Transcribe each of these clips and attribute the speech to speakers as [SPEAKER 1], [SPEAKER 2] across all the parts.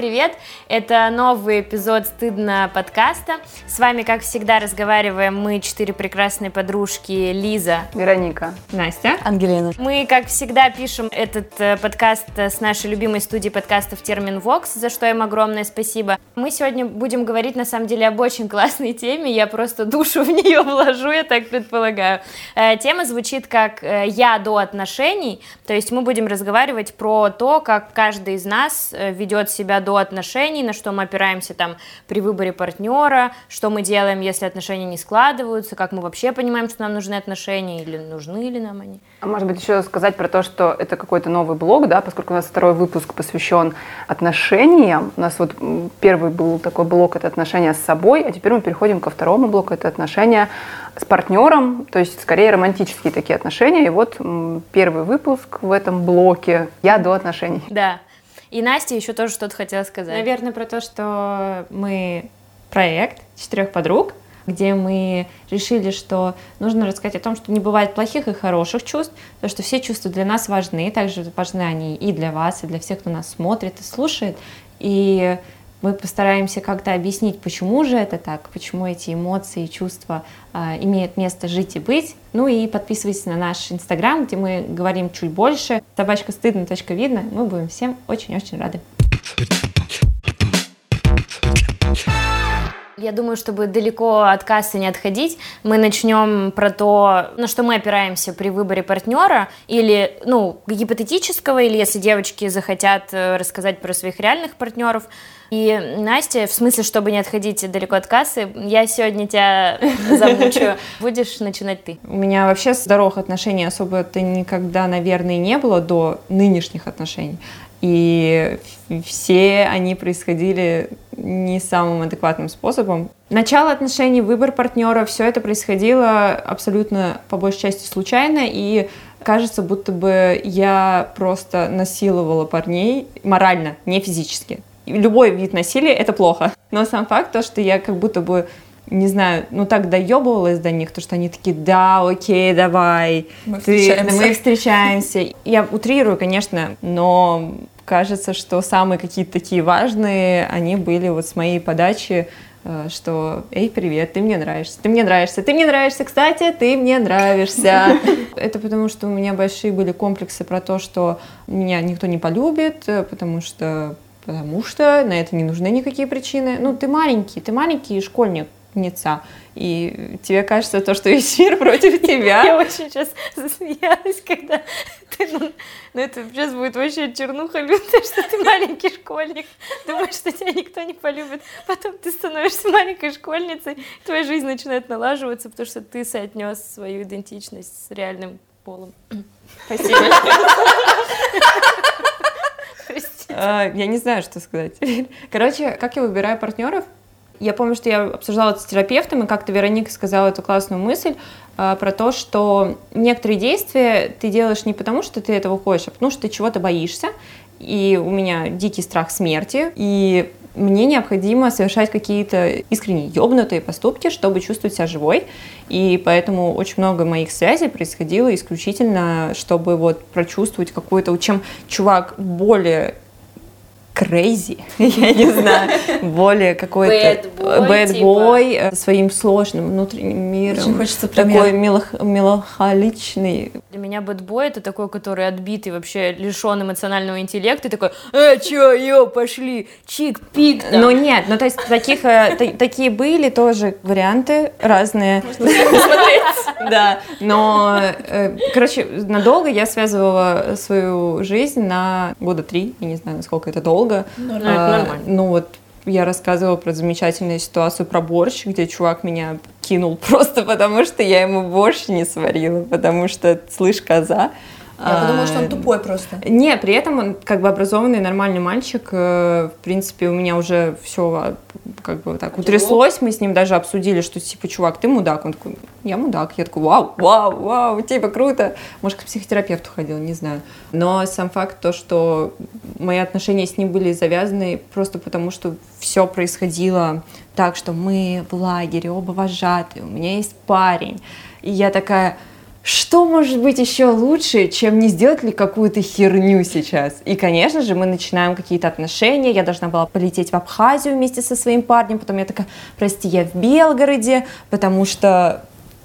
[SPEAKER 1] привет! Это новый эпизод «Стыдно» подкаста. С вами, как всегда, разговариваем мы, четыре прекрасные подружки Лиза,
[SPEAKER 2] Вероника,
[SPEAKER 3] Настя,
[SPEAKER 4] Ангелина.
[SPEAKER 1] Мы, как всегда, пишем этот э, подкаст с нашей любимой студии подкастов Термин Вокс, за что им огромное спасибо. Мы сегодня будем говорить, на самом деле, об очень классной теме. Я просто душу в нее вложу, я так предполагаю. Э, Тема звучит как э, «Я до отношений», то есть мы будем разговаривать про то, как каждый из нас ведет себя до отношений, на что мы опираемся там при выборе партнера, что мы делаем, если отношения не складываются, как мы вообще понимаем, что нам нужны отношения или нужны ли нам они.
[SPEAKER 2] А может быть еще сказать про то, что это какой-то новый блог, да, поскольку у нас второй выпуск посвящен отношениям. У нас вот первый был такой блок, это отношения с собой, а теперь мы переходим ко второму блоку, это отношения с партнером, то есть скорее романтические такие отношения. И вот первый выпуск в этом блоке «Я до отношений».
[SPEAKER 1] Да. И Настя еще тоже что-то хотела сказать.
[SPEAKER 3] Наверное, про то, что мы проект четырех подруг, где мы решили, что нужно рассказать о том, что не бывает плохих и хороших чувств, потому что все чувства для нас важны, также важны они и для вас, и для всех, кто нас смотрит и слушает. И мы постараемся как-то объяснить, почему же это так, почему эти эмоции и чувства а, имеют место жить и быть. Ну и подписывайтесь на наш инстаграм, где мы говорим чуть больше. Собачка стыдно, точка видно. Мы будем всем очень-очень рады.
[SPEAKER 1] Я думаю, чтобы далеко от кассы не отходить, мы начнем про то, на что мы опираемся при выборе партнера, или, ну, гипотетического, или если девочки захотят э, рассказать про своих реальных партнеров. И, Настя, в смысле, чтобы не отходить далеко от кассы, я сегодня тебя замучаю. Будешь начинать ты.
[SPEAKER 3] У меня вообще здоровых отношений особо-то никогда, наверное, не было до нынешних отношений. И все они происходили не самым адекватным способом. Начало отношений, выбор партнера, все это происходило абсолютно по большей части случайно, и кажется, будто бы я просто насиловала парней морально, не физически. Любой вид насилия — это плохо. Но сам факт то, что я как будто бы не знаю, ну так доебывалась до них, то что они такие, да, окей, давай,
[SPEAKER 4] Мы
[SPEAKER 3] ты-
[SPEAKER 4] встречаемся».
[SPEAKER 3] мы встречаемся. Я утрирую, конечно, но кажется, что самые какие-то такие важные, они были вот с моей подачи, э, что «Эй, привет, ты мне нравишься, ты мне нравишься, ты мне нравишься, кстати, ты мне нравишься». Это потому, что у меня большие были комплексы про то, что меня никто не полюбит, э, потому что потому что на это не нужны никакие причины. Ну, ты маленький, ты маленький школьница, и тебе кажется то, что весь мир против тебя.
[SPEAKER 1] Я очень сейчас засмеялась, когда ты, ну, ну это сейчас будет вообще чернуха лютая, что ты маленький школьник, думаешь, что тебя никто не полюбит, потом ты становишься маленькой школьницей, твоя жизнь начинает налаживаться, потому что ты соотнес свою идентичность с реальным полом. Спасибо.
[SPEAKER 3] А, Я не знаю, что сказать. Короче, как я выбираю партнеров? Я помню, что я обсуждала это с терапевтом, и как-то Вероника сказала эту классную мысль а, про то, что некоторые действия ты делаешь не потому, что ты этого хочешь, а потому что ты чего-то боишься. И у меня дикий страх смерти, и мне необходимо совершать какие-то искренне ёбнутые поступки, чтобы чувствовать себя живой. И поэтому очень много моих связей происходило исключительно, чтобы вот прочувствовать какую-то... Чем чувак более crazy, я не знаю, более какой-то
[SPEAKER 1] Bad boy,
[SPEAKER 3] bad
[SPEAKER 1] типа.
[SPEAKER 3] boy, э, своим сложным внутренним миром.
[SPEAKER 4] Очень хочется
[SPEAKER 3] такой меланхоличный.
[SPEAKER 1] Для меня бэтбой это такой, который отбитый, вообще лишен эмоционального интеллекта, и такой, э, чё, ё, пошли, чик-пик, там».
[SPEAKER 3] Ну нет, ну то есть таких, э, та- такие были тоже варианты разные. Да, но, э, короче, надолго я связывала свою жизнь на года три, я не знаю, насколько это долго.
[SPEAKER 1] Ну, это
[SPEAKER 3] А,
[SPEAKER 1] нормально.
[SPEAKER 3] Ну вот я рассказывала про замечательную ситуацию про борщ, где чувак меня кинул просто потому, что я ему борщ не сварила, потому что, слышь, коза.
[SPEAKER 4] Я подумала,
[SPEAKER 3] А,
[SPEAKER 4] что он тупой просто.
[SPEAKER 3] не, при этом он как бы образованный, нормальный мальчик. э, В принципе, у меня уже все как бы так утряслось. Мы с ним даже обсудили, что типа, чувак, ты мудак. Он такой, я мудак. Я такой, вау, вау, вау, типа круто. Может, к психотерапевту ходил, не знаю. Но сам факт то, что мои отношения с ним были завязаны просто потому, что все происходило так, что мы в лагере, оба вожатые, у меня есть парень. И я такая, что может быть еще лучше, чем не сделать ли какую-то херню сейчас? И, конечно же, мы начинаем какие-то отношения. Я должна была полететь в Абхазию вместе со своим парнем. Потом я такая, прости, я в Белгороде, потому что...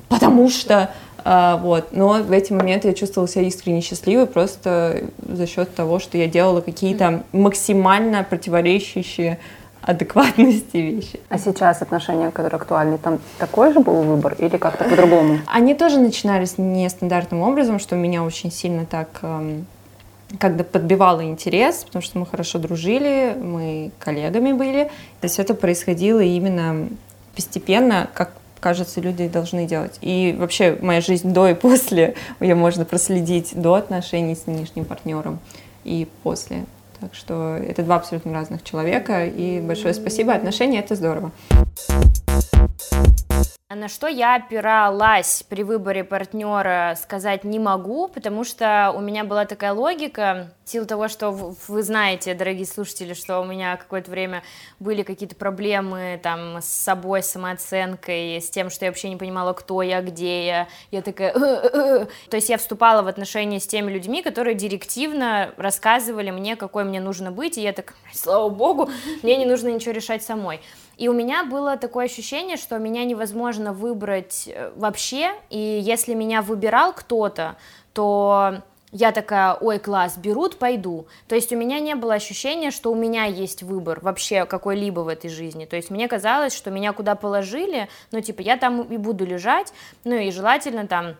[SPEAKER 3] Потому что... А, вот. Но в эти моменты я чувствовала себя искренне счастливой просто за счет того, что я делала какие-то максимально противоречащие адекватности вещи.
[SPEAKER 2] А сейчас отношения, которые актуальны, там такой же был выбор или как-то по-другому?
[SPEAKER 3] Они тоже начинались нестандартным образом, что меня очень сильно так эм, когда подбивало интерес, потому что мы хорошо дружили, мы коллегами были. То есть это происходило именно постепенно, как кажется, люди должны делать. И вообще моя жизнь до и после, ее можно проследить до отношений с нынешним партнером и после. Так что это два абсолютно разных человека, и большое спасибо, отношения — это здорово.
[SPEAKER 1] На что я опиралась при выборе партнера, сказать не могу, потому что у меня была такая логика, в силу того, что вы знаете, дорогие слушатели, что у меня какое-то время были какие-то проблемы там с собой, с самооценкой, с тем, что я вообще не понимала, кто я, где я, я такая... То есть я вступала в отношения с теми людьми, которые директивно рассказывали мне, какой мне нужно быть, и я так, слава богу, мне не нужно ничего решать самой. И у меня было такое ощущение, что меня невозможно выбрать э, вообще, и если меня выбирал кто-то, то я такая, ой, класс, берут, пойду. То есть у меня не было ощущения, что у меня есть выбор вообще какой-либо в этой жизни. То есть мне казалось, что меня куда положили, ну, типа, я там и буду лежать, ну, и желательно там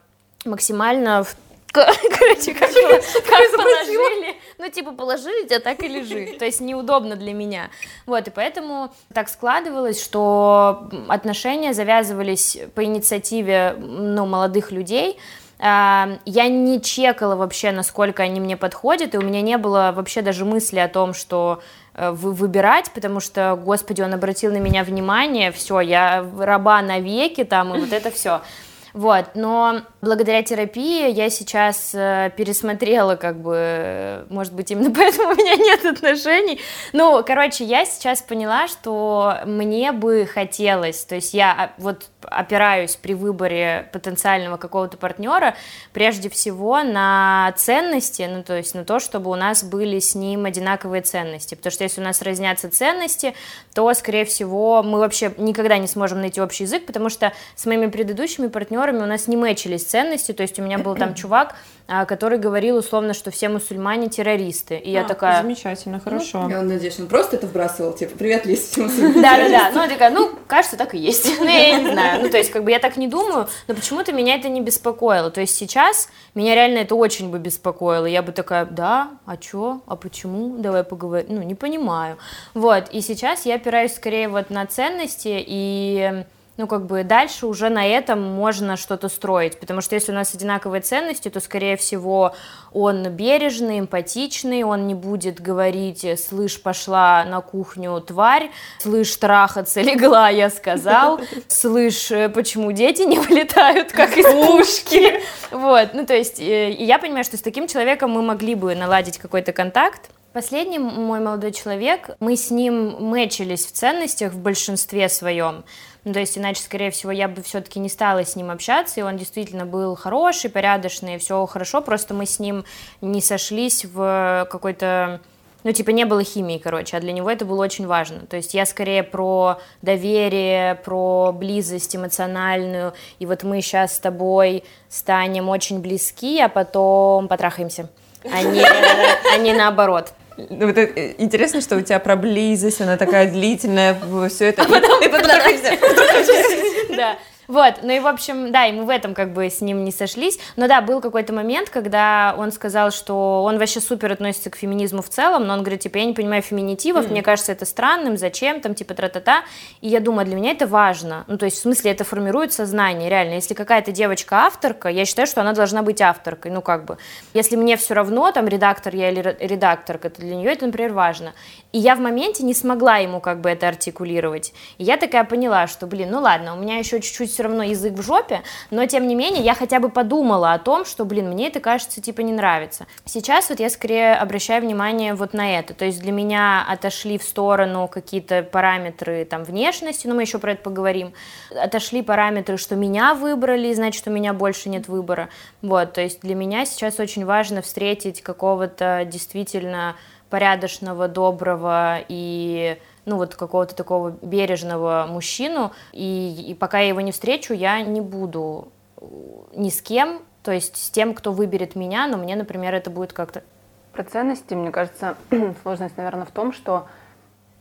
[SPEAKER 1] максимально в Короче, как, как положили. Ну, типа, положили тебя, так и лежи. То есть неудобно для меня. Вот, и поэтому так складывалось, что отношения завязывались по инициативе, ну, молодых людей, а, я не чекала вообще, насколько они мне подходят, и у меня не было вообще даже мысли о том, что э, выбирать, потому что, господи, он обратил на меня внимание, все, я раба навеки там, и вот это все. Вот, но благодаря терапии я сейчас э, пересмотрела, как бы, может быть, именно поэтому у меня нет отношений. Ну, короче, я сейчас поняла, что мне бы хотелось, то есть я а, вот опираюсь при выборе потенциального какого-то партнера прежде всего на ценности, ну, то есть на то, чтобы у нас были с ним одинаковые ценности, потому что если у нас разнятся ценности, то, скорее всего, мы вообще никогда не сможем найти общий язык, потому что с моими предыдущими партнерами у нас не мэчились ценности, то есть у меня был там чувак, а, который говорил условно, что все мусульмане террористы. И а, я такая...
[SPEAKER 3] Замечательно, хорошо. Ну,
[SPEAKER 2] я надеюсь, он просто это вбрасывал, типа, привет, Лиз, все
[SPEAKER 1] Да-да-да, ну я такая, ну, кажется, так и есть. Ну, я не знаю, ну, то есть, как бы я так не думаю, но почему-то меня это не беспокоило. То есть сейчас меня реально это очень бы беспокоило. Я бы такая, да, а чё, а почему, давай поговорим, ну, не понимаю. Вот, и сейчас я опираюсь скорее вот на ценности и ну, как бы дальше уже на этом можно что-то строить, потому что если у нас одинаковые ценности, то, скорее всего, он бережный, эмпатичный, он не будет говорить, слышь, пошла на кухню тварь, слышь, трахаться легла, я сказал, слышь, почему дети не вылетают, как из пушки, вот, ну, то есть, э, я понимаю, что с таким человеком мы могли бы наладить какой-то контакт, Последний мой молодой человек, мы с ним мэчились в ценностях в большинстве своем. Ну, то есть, иначе, скорее всего, я бы все-таки не стала с ним общаться, и он действительно был хороший, порядочный, все хорошо, просто мы с ним не сошлись в какой-то ну, типа, не было химии, короче, а для него это было очень важно. То есть я скорее про доверие, про близость эмоциональную, и вот мы сейчас с тобой станем очень близки, а потом потрахаемся, а не, а не наоборот.
[SPEAKER 3] Ну, вот это, интересно, что у тебя про близость, она такая длительная, все это. А
[SPEAKER 1] потом, и потом Да. Вот, ну и, в общем, да, и мы в этом как бы с ним не сошлись, но да, был какой-то момент, когда он сказал, что он вообще супер относится к феминизму в целом, но он говорит, типа, я не понимаю феминитивов, mm. мне кажется это странным, зачем, там, типа, тра-та-та, и я думаю, для меня это важно, ну, то есть, в смысле, это формирует сознание, реально, если какая-то девочка авторка, я считаю, что она должна быть авторкой, ну, как бы, если мне все равно, там, редактор я или редакторка, то для нее это, например, важно, и я в моменте не смогла ему как бы это артикулировать, и я такая поняла, что, блин, ну ладно, у меня еще чуть-чуть все равно язык в жопе, но тем не менее я хотя бы подумала о том, что, блин, мне это кажется типа не нравится. Сейчас вот я скорее обращаю внимание вот на это, то есть для меня отошли в сторону какие-то параметры там внешности, но мы еще про это поговорим, отошли параметры, что меня выбрали, значит, у меня больше нет выбора, вот, то есть для меня сейчас очень важно встретить какого-то действительно порядочного, доброго и ну вот какого-то такого бережного мужчину, и, и пока я его не встречу, я не буду э, ни с кем, то есть с тем, кто выберет меня, но мне, например, это будет как-то...
[SPEAKER 2] Про ценности, мне кажется, сложность, наверное, в том, что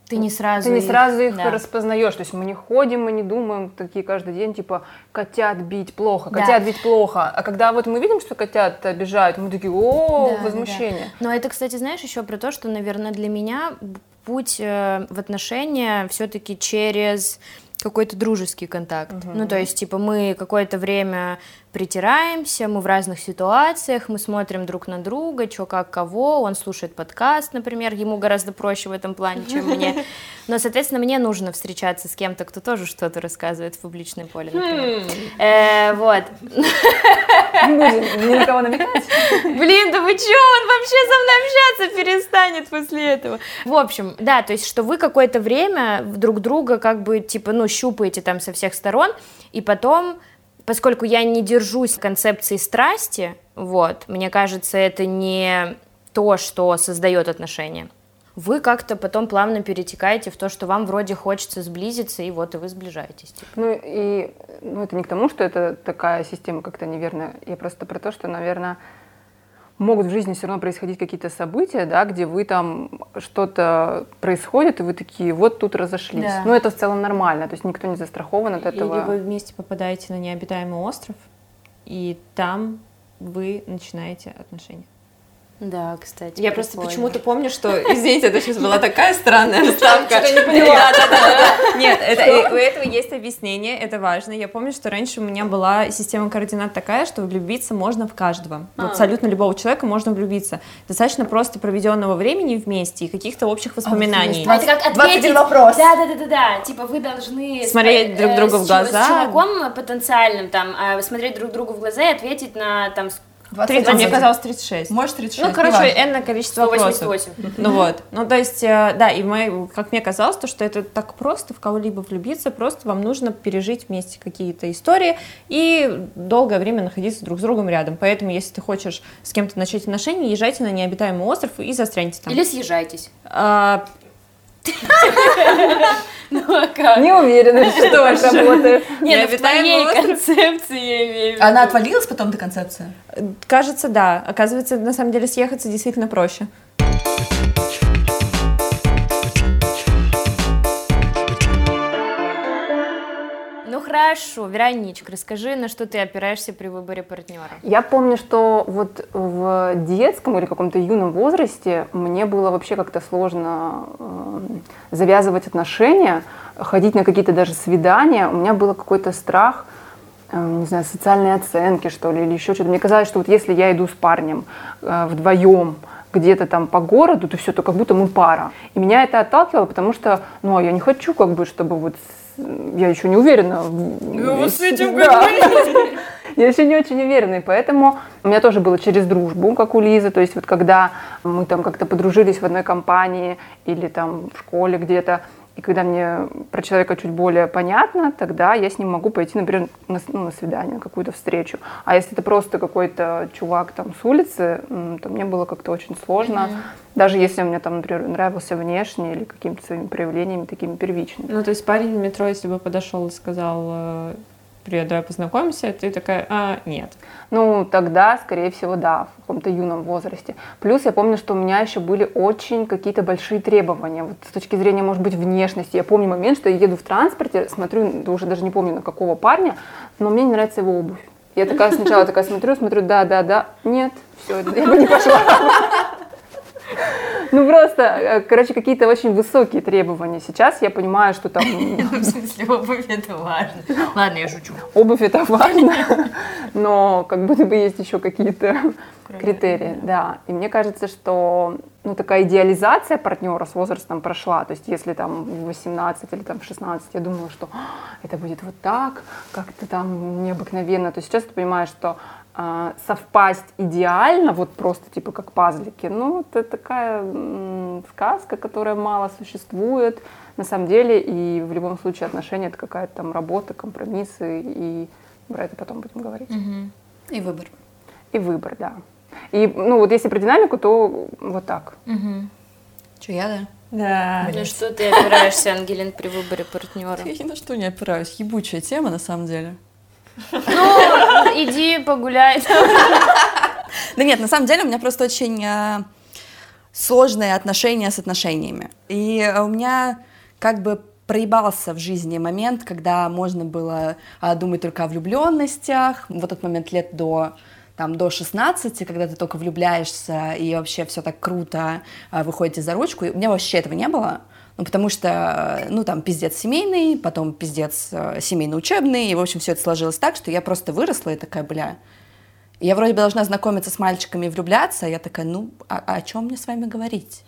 [SPEAKER 1] ты не сразу
[SPEAKER 2] ты не сразу их, да. распознаешь. То есть мы не ходим, мы не думаем такие каждый день, типа, котят бить плохо, котят да. бить плохо. А когда вот мы видим, что котят обижают, мы такие, о, да, возмущение.
[SPEAKER 1] Да. Но это, кстати, знаешь, еще про то, что, наверное, для меня путь э, в отношения все-таки через какой-то дружеский контакт. Угу. Ну, то есть, типа, мы какое-то время притираемся, мы в разных ситуациях, мы смотрим друг на друга, что как кого, он слушает подкаст, например, ему гораздо проще в этом плане, чем мне. Но, соответственно, мне нужно встречаться с кем-то, кто тоже что-то рассказывает в публичной поле, например. Хм. Э, вот.
[SPEAKER 2] Не будем никого намекать.
[SPEAKER 1] Блин, да вы что, он вообще со мной общаться перестанет после этого. В общем, да, то есть, что вы какое-то время друг друга как бы, типа, ну, щупаете там со всех сторон, и потом поскольку я не держусь концепции страсти, вот, мне кажется, это не то, что создает отношения. Вы как-то потом плавно перетекаете в то, что вам вроде хочется сблизиться, и вот и вы сближаетесь. Типа.
[SPEAKER 2] Ну и ну, это не к тому, что это такая система как-то неверная. Я просто про то, что, наверное, могут в жизни все равно происходить какие-то события, да, где вы там что-то происходит, и вы такие, вот тут разошлись. Да. Ну, это в целом нормально, то есть никто не застрахован от этого.
[SPEAKER 3] Или вы вместе попадаете на необитаемый остров, и там вы начинаете отношения.
[SPEAKER 1] Да, кстати.
[SPEAKER 3] Я просто почему-то помню, что, извините, это сейчас была такая странная вставка. Я не поняла. Да, да, да. Нет, это, у этого есть объяснение, это важно. Я помню, что раньше у меня была система координат такая, что влюбиться можно в каждого. А. Абсолютно любого человека можно влюбиться. Достаточно просто проведенного времени вместе и каких-то общих воспоминаний.
[SPEAKER 1] А, это как ответить... вопрос. Да, да, да, да, да. Типа вы должны
[SPEAKER 3] смотреть друг другу в глаза. С
[SPEAKER 1] чуваком потенциальным там, а, смотреть друг другу в глаза и ответить на там
[SPEAKER 3] 30, мне казалось 36.
[SPEAKER 2] Может 36.
[SPEAKER 3] Ну, короче, энное количество 188. вопросов. Ну вот. Ну, то есть, э, да, и мы, как мне казалось, то, что это так просто в кого-либо влюбиться, просто вам нужно пережить вместе какие-то истории и долгое время находиться друг с другом рядом. Поэтому, если ты хочешь с кем-то начать отношения, езжайте на необитаемый остров и застряньте там.
[SPEAKER 1] Или съезжайтесь.
[SPEAKER 2] А, ну а как? Не уверена, что так работает.
[SPEAKER 1] Нет, ну, в твоей концепции я имею
[SPEAKER 4] Она отвалилась потом, эта концепция?
[SPEAKER 3] Кажется, да. Оказывается, на самом деле съехаться действительно проще.
[SPEAKER 1] Хорошо, Вероничка, расскажи, на что ты опираешься при выборе партнера?
[SPEAKER 2] Я помню, что вот в детском или каком-то юном возрасте мне было вообще как-то сложно э, завязывать отношения, ходить на какие-то даже свидания. У меня был какой-то страх, э, не знаю, социальной оценки, что ли, или еще что-то. Мне казалось, что вот если я иду с парнем э, вдвоем, где-то там по городу, то все, то как будто мы пара. И меня это отталкивало, потому что, ну, а я не хочу, как бы, чтобы вот я еще не уверена.
[SPEAKER 1] Ну, вот с этим да.
[SPEAKER 2] Я еще не очень уверена, и поэтому у меня тоже было через дружбу, как у Лизы, то есть вот когда мы там как-то подружились в одной компании или там в школе где-то, и когда мне про человека чуть более понятно, тогда я с ним могу пойти, например, на, ну, на свидание, на какую-то встречу. А если это просто какой-то чувак там с улицы, то мне было как-то очень сложно. Mm-hmm. Даже если мне там, например, нравился внешне или какими-то своими проявлениями такими первичными.
[SPEAKER 3] Ну, то есть парень в метро, если бы подошел и сказал, э, привет, давай познакомимся, ты такая, а, нет.
[SPEAKER 2] Ну, тогда, скорее всего, да, в каком-то юном возрасте. Плюс я помню, что у меня еще были очень какие-то большие требования, вот с точки зрения, может быть, внешности. Я помню момент, что я еду в транспорте, смотрю, да уже даже не помню на какого парня, но мне не нравится его обувь. Я такая сначала такая смотрю, смотрю, да, да, да, нет, все, я бы не пошла. Ну просто, э, короче, какие-то очень высокие требования. Сейчас я понимаю, что там...
[SPEAKER 1] В смысле, обувь это важно. Ладно, я шучу.
[SPEAKER 2] Обувь это важно, но как будто бы есть еще какие-то критерии, да. И мне кажется, что ну, такая идеализация партнера с возрастом прошла. То есть, если там в 18 или там в 16 я думала, что «А, это будет вот так, как-то там необыкновенно, то сейчас ты понимаешь, что э, совпасть идеально, вот просто типа как пазлики, ну, это такая м, сказка, которая мало существует на самом деле, и в любом случае отношения это какая-то там работа, компромиссы, и про это потом будем говорить.
[SPEAKER 4] Угу. И выбор.
[SPEAKER 2] И выбор, да. И, ну, вот если про динамику, то вот так.
[SPEAKER 4] Угу. Че, я, да?
[SPEAKER 3] Да.
[SPEAKER 1] Ну что ты опираешься, Ангелин, при выборе партнера?
[SPEAKER 4] Я ни на что не опираюсь. Ебучая тема, на самом деле.
[SPEAKER 1] Ну, иди погуляй.
[SPEAKER 4] Да нет, на самом деле у меня просто очень э, сложные отношения с отношениями. И у меня как бы проебался в жизни момент, когда можно было а, думать только о влюбленностях. Вот этот момент лет до там до 16, когда ты только влюбляешься и вообще все так круто а, выходите за ручку. И у меня вообще этого не было. Ну, потому что, ну, там, пиздец семейный, потом пиздец э, семейно-учебный, и, в общем, все это сложилось так, что я просто выросла и такая, бля, я вроде бы должна знакомиться с мальчиками и влюбляться, а я такая, ну, а, а о чем мне с вами говорить?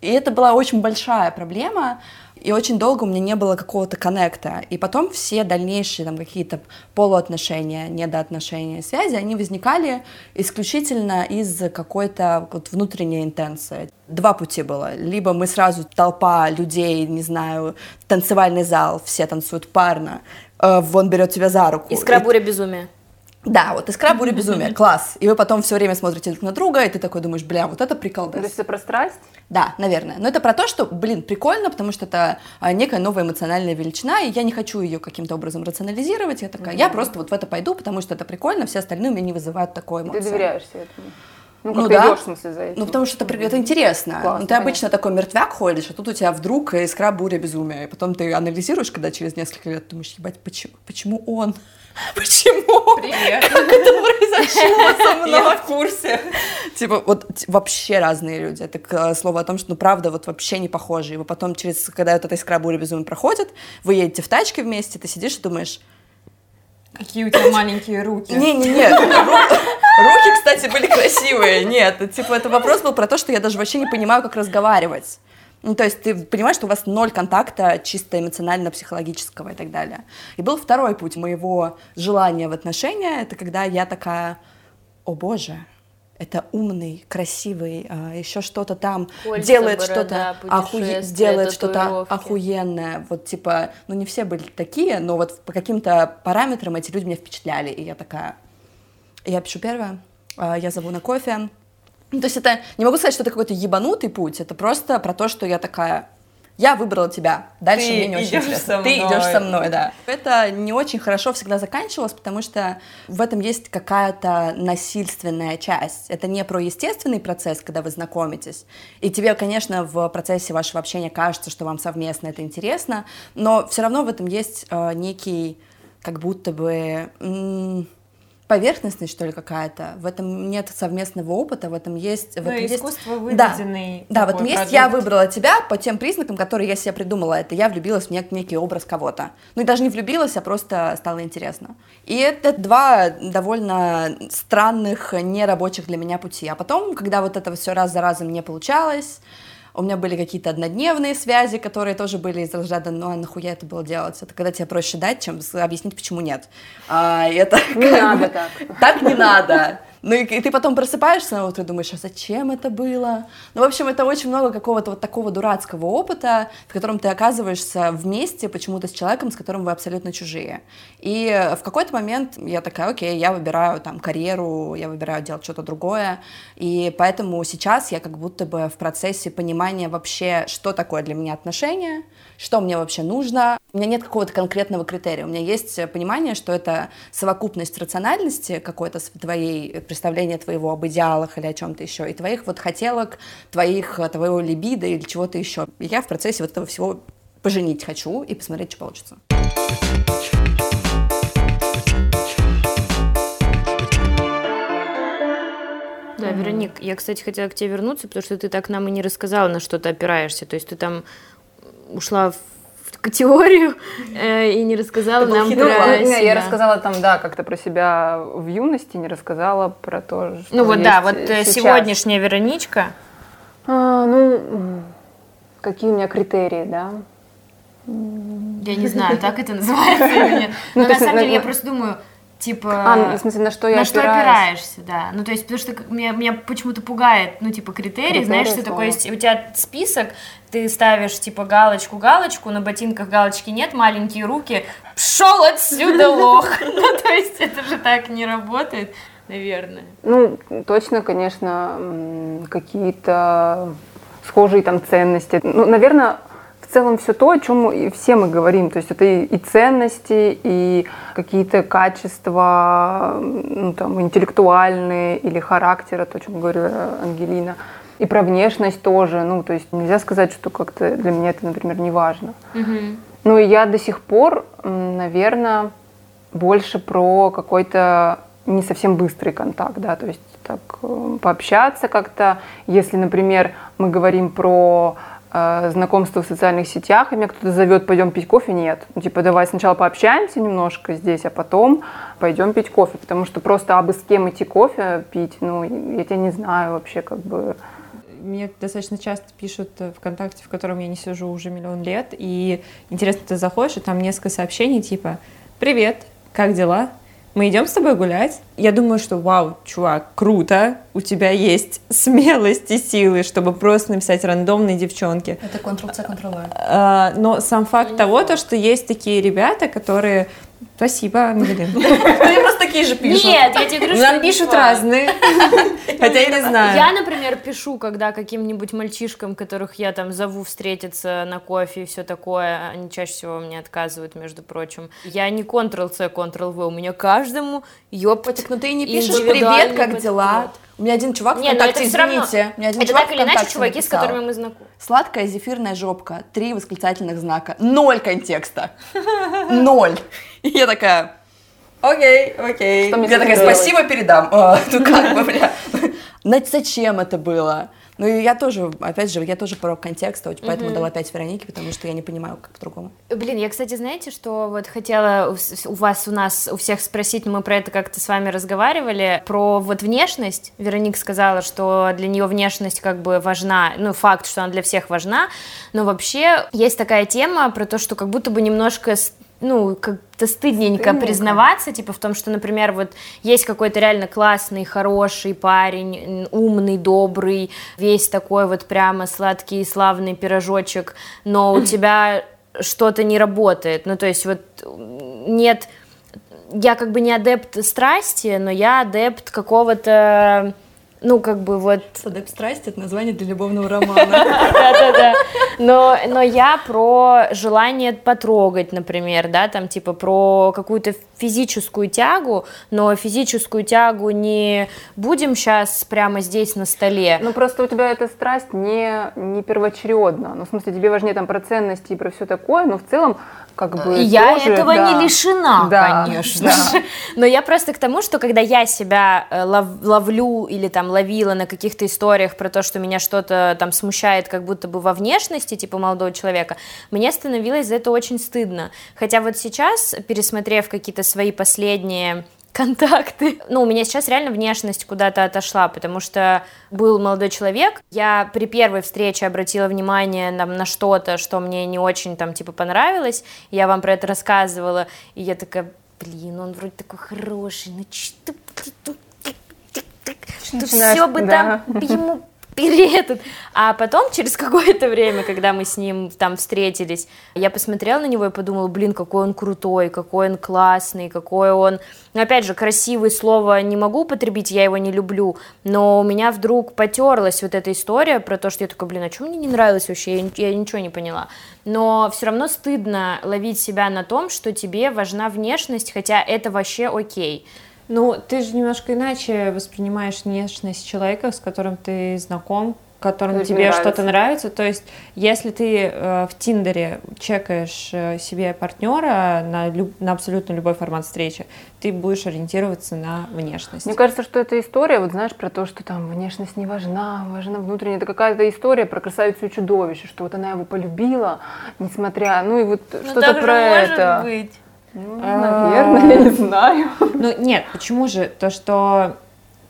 [SPEAKER 4] И это была очень большая проблема, и очень долго у меня не было какого-то коннекта. И потом все дальнейшие там какие-то полуотношения, недоотношения, связи, они возникали исключительно из какой-то вот внутренней интенции. Два пути было. Либо мы сразу толпа людей, не знаю, танцевальный зал, все танцуют парно, э, вон берет тебя за руку.
[SPEAKER 1] Искра буря безумия.
[SPEAKER 4] Да, вот искра буря безумия, класс. И вы потом все время смотрите друг на друга, и ты такой думаешь, бля, вот это прикол.
[SPEAKER 2] То есть это про страсть?
[SPEAKER 4] Да, наверное. Но это про то, что, блин, прикольно, потому что это а, некая новая эмоциональная величина, и я не хочу ее каким-то образом рационализировать. Я такая, mm-hmm. я просто вот в это пойду, потому что это прикольно, все остальные у меня не вызывают такой эмоции.
[SPEAKER 2] Ты доверяешься этому?
[SPEAKER 4] Ну, ну да. идешь, в смысле, за этим. Ну, потому что это, это интересно. Классно, ну, ты обычно такой мертвяк ходишь, а тут у тебя вдруг искра буря безумия. И потом ты анализируешь, когда через несколько лет думаешь, ебать, почему, почему он? Почему?
[SPEAKER 3] Привет.
[SPEAKER 4] Как это произошло со мной?
[SPEAKER 3] Я в курсе.
[SPEAKER 4] Типа, вот вообще разные люди. Это к слову о том, что, ну, правда, вот вообще не похожи. И вы потом через, когда вот эта искра буря безумия проходит, вы едете в тачке вместе, ты сидишь и думаешь,
[SPEAKER 3] Какие у тебя маленькие руки.
[SPEAKER 4] Не-не-не, руки, кстати, были красивые. Нет, типа, это вопрос был про то, что я даже вообще не понимаю, как разговаривать. Ну, то есть ты понимаешь, что у вас ноль контакта чисто эмоционально-психологического и так далее. И был второй путь моего желания в отношения, это когда я такая, о боже, это умный, красивый, а, еще что-то там Кольца, делает что-то охуе... делает что-то охуенное. Вот типа, ну не все были такие, но вот по каким-то параметрам эти люди меня впечатляли, и я такая, я пишу первое, а, я зову на кофе, ну, то есть это, не могу сказать, что это какой-то ебанутый путь, это просто про то, что я такая, я выбрала тебя, дальше
[SPEAKER 3] ты
[SPEAKER 4] мне не очень интересно. Ты идешь со мной, да. Это не очень хорошо всегда заканчивалось, потому что в этом есть какая-то насильственная часть. Это не про естественный процесс, когда вы знакомитесь. И тебе, конечно, в процессе вашего общения кажется, что вам совместно это интересно, но все равно в этом есть э, некий, как будто бы... М- поверхностность, что ли, какая-то. В этом нет совместного опыта, в этом есть... В
[SPEAKER 3] ну,
[SPEAKER 4] этом
[SPEAKER 3] искусство есть... выведенный
[SPEAKER 4] Да, да в этом есть я выбрала тебя по тем признакам, которые я себе придумала. Это я влюбилась в нек- некий образ кого-то. Ну и даже не влюбилась, а просто стало интересно. И это два довольно странных, нерабочих для меня пути. А потом, когда вот это все раз за разом не получалось, у меня были какие-то однодневные связи, которые тоже были из разряда, ну а нахуя это было делать? Это когда тебе проще дать, чем объяснить, почему нет. А, это
[SPEAKER 2] не надо так.
[SPEAKER 4] Так не надо. Ну и, ты потом просыпаешься на утро и думаешь, а зачем это было? Ну, в общем, это очень много какого-то вот такого дурацкого опыта, в котором ты оказываешься вместе почему-то с человеком, с которым вы абсолютно чужие. И в какой-то момент я такая, окей, я выбираю там карьеру, я выбираю делать что-то другое. И поэтому сейчас я как будто бы в процессе понимания вообще, что такое для меня отношения, что мне вообще нужно. У меня нет какого-то конкретного критерия. У меня есть понимание, что это совокупность рациональности какой-то твоей, представления твоего об идеалах или о чем-то еще, и твоих вот хотелок, твоих, твоего либидо или чего-то еще. И я в процессе вот этого всего поженить хочу и посмотреть, что получится.
[SPEAKER 1] Да, Вероник, я, кстати, хотела к тебе вернуться, потому что ты так нам и не рассказала, на что ты опираешься. То есть ты там ушла в теорию э, и не рассказала нам про
[SPEAKER 2] ну, себя. Я рассказала там, да, как-то про себя в юности, не рассказала про то, что
[SPEAKER 1] Ну вот да, вот э, сейчас. сегодняшняя Вероничка,
[SPEAKER 2] А, ну, какие у меня критерии, да?
[SPEAKER 1] Я не знаю, так это называется или нет.
[SPEAKER 2] Ну,
[SPEAKER 1] Но на самом
[SPEAKER 2] на-
[SPEAKER 1] деле я
[SPEAKER 2] на-
[SPEAKER 1] просто думаю, типа...
[SPEAKER 2] А, ну, в смысле, на что я
[SPEAKER 1] на что
[SPEAKER 2] опираюсь?
[SPEAKER 1] опираешься, да. Ну, то есть, потому что меня, меня почему-то пугает, ну, типа, критерий,
[SPEAKER 2] Критерии
[SPEAKER 1] знаешь, что такое есть, у тебя список, ты ставишь, типа, галочку-галочку, на ботинках галочки нет, маленькие руки, пшел отсюда, лох. Ну, то есть, это же так не работает, наверное.
[SPEAKER 2] Ну, точно, конечно, какие-то схожие там ценности. Ну, наверное, целом все то, о чем все мы говорим. То есть это и, ценности, и какие-то качества ну, там, интеллектуальные или характера, то, о чем говорила Ангелина. И про внешность тоже. Ну, то есть нельзя сказать, что как-то для меня это, например, не важно. Ну, и я до сих пор, наверное, больше про какой-то не совсем быстрый контакт, да, то есть так э, пообщаться как-то. Если, например, мы говорим про э, знакомство в социальных сетях, и меня кто-то зовет, пойдем пить кофе, нет. Ну, типа, давай сначала пообщаемся немножко здесь, а потом пойдем пить кофе, потому что просто абы с кем идти кофе пить, ну, я тебя не знаю вообще, как бы...
[SPEAKER 3] Мне достаточно часто пишут ВКонтакте, в котором я не сижу уже миллион лет, и интересно, ты заходишь, и там несколько сообщений типа «Привет, как дела? Мы идем с тобой гулять?» Я думаю, что вау, чувак, круто, у тебя есть смелость и силы, чтобы просто написать рандомной девчонке.
[SPEAKER 4] Это Ctrl-C, Ctrl-V.
[SPEAKER 3] А, Но сам факт того, то, что есть такие ребята, которые... Спасибо, Ангелина.
[SPEAKER 4] Ну, и просто такие же пишут.
[SPEAKER 1] Нет, я тебе говорю, что
[SPEAKER 3] Нам пишут разные. Хотя я не знаю.
[SPEAKER 1] Я, например, пишу, когда каким-нибудь мальчишкам, которых я там зову встретиться на кофе и все такое, они чаще всего мне отказывают, между прочим. Я не Ctrl-C, Ctrl-V, у меня каждому.
[SPEAKER 4] Котик, ну ты и не пишешь «Привет, как дела?» У меня один чувак
[SPEAKER 1] Не, ну
[SPEAKER 4] ВКонтакте,
[SPEAKER 1] это всё равно-
[SPEAKER 4] извините. У меня один
[SPEAKER 1] Это
[SPEAKER 4] чувак
[SPEAKER 1] так или иначе чуваки, с которыми мы знакомы.
[SPEAKER 4] Сладкая зефирная жопка. Три восклицательных знака. Ноль контекста. Ноль. И я такая, окей, окей.
[SPEAKER 2] Что
[SPEAKER 4] я такая, спасибо передам. А, Ну как бы, бля. На- Зачем это было? Ну и я тоже, опять же, я тоже про контекст, очень поэтому дала 5 Веронике, потому что я не понимаю, как по-другому.
[SPEAKER 1] Блин, я, кстати, знаете, что вот хотела у вас, у нас, у всех спросить, мы про это как-то с вами разговаривали, про вот внешность. Вероника сказала, что для нее внешность как бы важна, ну, факт, что она для всех важна, но вообще есть такая тема про то, что как будто бы немножко ну, как-то стыдненько,
[SPEAKER 2] Стыдненько.
[SPEAKER 1] признаваться, типа в том, что, например, вот есть какой-то реально классный, хороший парень, умный, добрый, весь такой вот прямо сладкий славный пирожочек, но у тебя что-то не работает, ну, то есть вот нет, я как бы не адепт страсти, но я адепт какого-то, ну, как бы вот
[SPEAKER 4] Садеп страсти — это название для любовного романа.
[SPEAKER 1] да-да-да. Но, но я про желание потрогать, например, да, там типа про какую-то физическую тягу, но физическую тягу не будем сейчас прямо здесь на столе.
[SPEAKER 2] Ну, просто у тебя эта страсть не, не первоочередна. Ну, в смысле, тебе важнее там про ценности и про все такое, но в целом, как бы,
[SPEAKER 1] И я
[SPEAKER 2] тоже,
[SPEAKER 1] этого
[SPEAKER 2] да.
[SPEAKER 1] не лишена,
[SPEAKER 2] Да,
[SPEAKER 1] конечно
[SPEAKER 2] да.
[SPEAKER 1] Но я просто к тому, что когда я себя э, лов- ловлю или там ловила на каких-то историях про то, что меня что-то там смущает, как будто бы во внешности, типа молодого человека, мне становилось за это очень стыдно. Хотя вот сейчас, пересмотрев какие-то свои последние контакты. Ну, у меня сейчас реально внешность куда-то отошла, потому что был молодой человек, я при первой встрече обратила внимание на, на что-то, что мне не очень там, типа, понравилось, я вам про это рассказывала, и я такая, блин, он вроде такой хороший, ну что
[SPEAKER 2] Начинаешь,
[SPEAKER 1] все бы
[SPEAKER 2] да.
[SPEAKER 1] там ему перед. А потом, через какое-то время, когда мы с ним там встретились, я посмотрела на него и подумала, блин, какой он крутой, какой он классный, какой он... Ну, опять же, красивое слово не могу употребить, я его не люблю, но у меня вдруг потерлась вот эта история про то, что я такая, блин, а что мне не нравилось вообще, я, я ничего не поняла. Но все равно стыдно ловить себя на том, что тебе важна внешность, хотя это вообще окей.
[SPEAKER 3] Ну, ты же немножко иначе воспринимаешь внешность человека, с которым ты знаком, которому
[SPEAKER 2] Который тебе
[SPEAKER 3] что-то нравится. То есть, если ты э, в Тиндере чекаешь э, себе партнера на, люб- на абсолютно любой формат встречи, ты будешь ориентироваться на внешность.
[SPEAKER 2] Мне кажется, что эта история, вот знаешь, про то, что там внешность не важна, важна внутренняя, это какая-то история про красавицу и чудовище, что вот она его полюбила, несмотря, ну и вот что-то про это.
[SPEAKER 1] быть.
[SPEAKER 2] Ну,
[SPEAKER 3] А.
[SPEAKER 2] наверное, я не знаю.
[SPEAKER 3] Ну, нет, почему же? То, что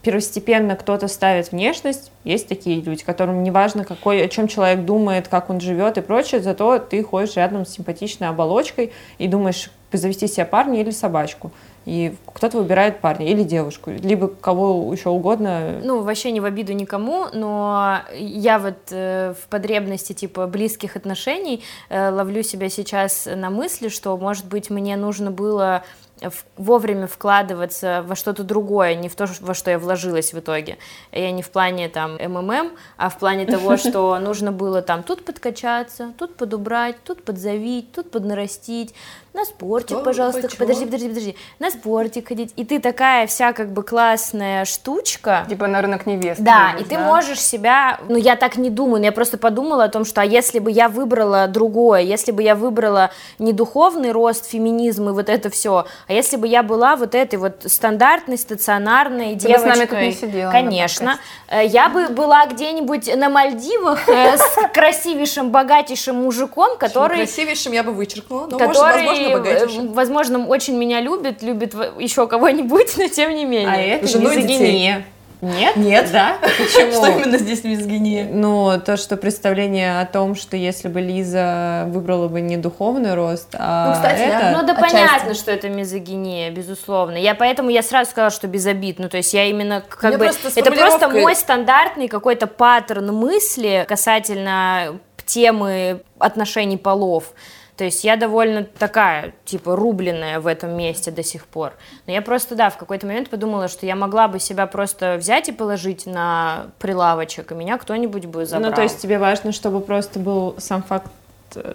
[SPEAKER 3] первостепенно кто-то ставит внешность, есть такие люди, которым не важно, какой, о чем человек думает, как он живет и прочее, зато ты ходишь рядом с симпатичной оболочкой и думаешь, завести себе парня или собачку. И кто-то выбирает парня или девушку, либо кого еще угодно.
[SPEAKER 1] Ну, вообще не в обиду никому, но я вот э, в потребности типа близких отношений э, ловлю себя сейчас на мысли, что, может быть, мне нужно было вовремя вкладываться во что-то другое, не в то, во что я вложилась в итоге. Я не в плане там МММ, а в плане того, что нужно было там тут подкачаться, тут подубрать, тут подзавить, тут поднарастить, на спортик, Что? пожалуйста, подожди, подожди, подожди, на спортик ходить. И ты такая вся как бы классная штучка.
[SPEAKER 2] Типа на рынок невесты.
[SPEAKER 1] Да, идешь, и ты да? можешь себя, ну я так не думаю, но я просто подумала о том, что а если бы я выбрала другое, если бы я выбрала не духовный рост, феминизм и вот это все, а если бы я была вот этой вот стандартной, стационарной ты девочкой.
[SPEAKER 2] Бы с нами тут не сидела.
[SPEAKER 1] Конечно. Э, я бы была где-нибудь на Мальдивах э, с красивейшим, богатейшим мужиком, который...
[SPEAKER 4] Красивейшим я бы вычеркнула, но, который
[SPEAKER 1] Э, возможно, очень меня любит, любит еще кого-нибудь, но тем не менее. А
[SPEAKER 3] это Жену мизогиния.
[SPEAKER 1] Нет?
[SPEAKER 4] Нет.
[SPEAKER 1] Да?
[SPEAKER 4] Почему? Что именно здесь мизогиния?
[SPEAKER 3] Ну, то, что представление о том, что если бы Лиза выбрала бы не духовный рост, а
[SPEAKER 1] ну, кстати,
[SPEAKER 3] это...
[SPEAKER 1] Да. Ну, да Отчасти. понятно, что это мизогиния, безусловно. Я поэтому я сразу сказала, что без обид. Ну, то есть я именно как Мне бы... Просто это просто мой стандартный какой-то паттерн мысли касательно темы отношений полов. То есть я довольно такая, типа, рубленная в этом месте до сих пор. Но я просто, да, в какой-то момент подумала, что я могла бы себя просто взять и положить на прилавочек, и меня кто-нибудь бы забрал.
[SPEAKER 3] Ну, то есть тебе важно, чтобы просто был сам факт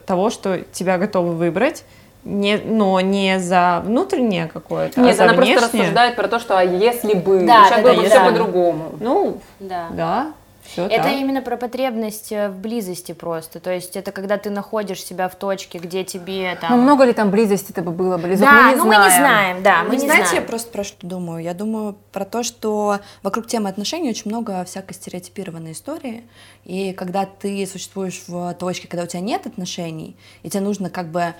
[SPEAKER 3] того, что тебя готовы выбрать, не, но не за внутреннее какое-то,
[SPEAKER 2] Нет,
[SPEAKER 3] а за
[SPEAKER 2] она
[SPEAKER 3] внешнее.
[SPEAKER 2] просто рассуждает про то, что а если бы,
[SPEAKER 1] да,
[SPEAKER 2] сейчас
[SPEAKER 1] да,
[SPEAKER 2] было
[SPEAKER 1] да,
[SPEAKER 2] бы
[SPEAKER 1] да.
[SPEAKER 2] все по-другому.
[SPEAKER 3] Ну,
[SPEAKER 1] да.
[SPEAKER 3] да. Все
[SPEAKER 1] это
[SPEAKER 3] так.
[SPEAKER 1] именно про потребность э, в близости просто. То есть это когда ты находишь себя в точке, где тебе там...
[SPEAKER 2] Ну много ли там близости-то бы было бы? Лиза,
[SPEAKER 1] да,
[SPEAKER 2] мы не
[SPEAKER 1] ну
[SPEAKER 2] знаем.
[SPEAKER 1] мы не знаем, да, мы
[SPEAKER 4] не,
[SPEAKER 1] не
[SPEAKER 4] знаете,
[SPEAKER 1] знаем.
[SPEAKER 4] я просто про что думаю? Я думаю про то, что вокруг темы отношений очень много всякой стереотипированной истории, и когда ты существуешь в точке, когда у тебя нет отношений, и тебе нужно как бы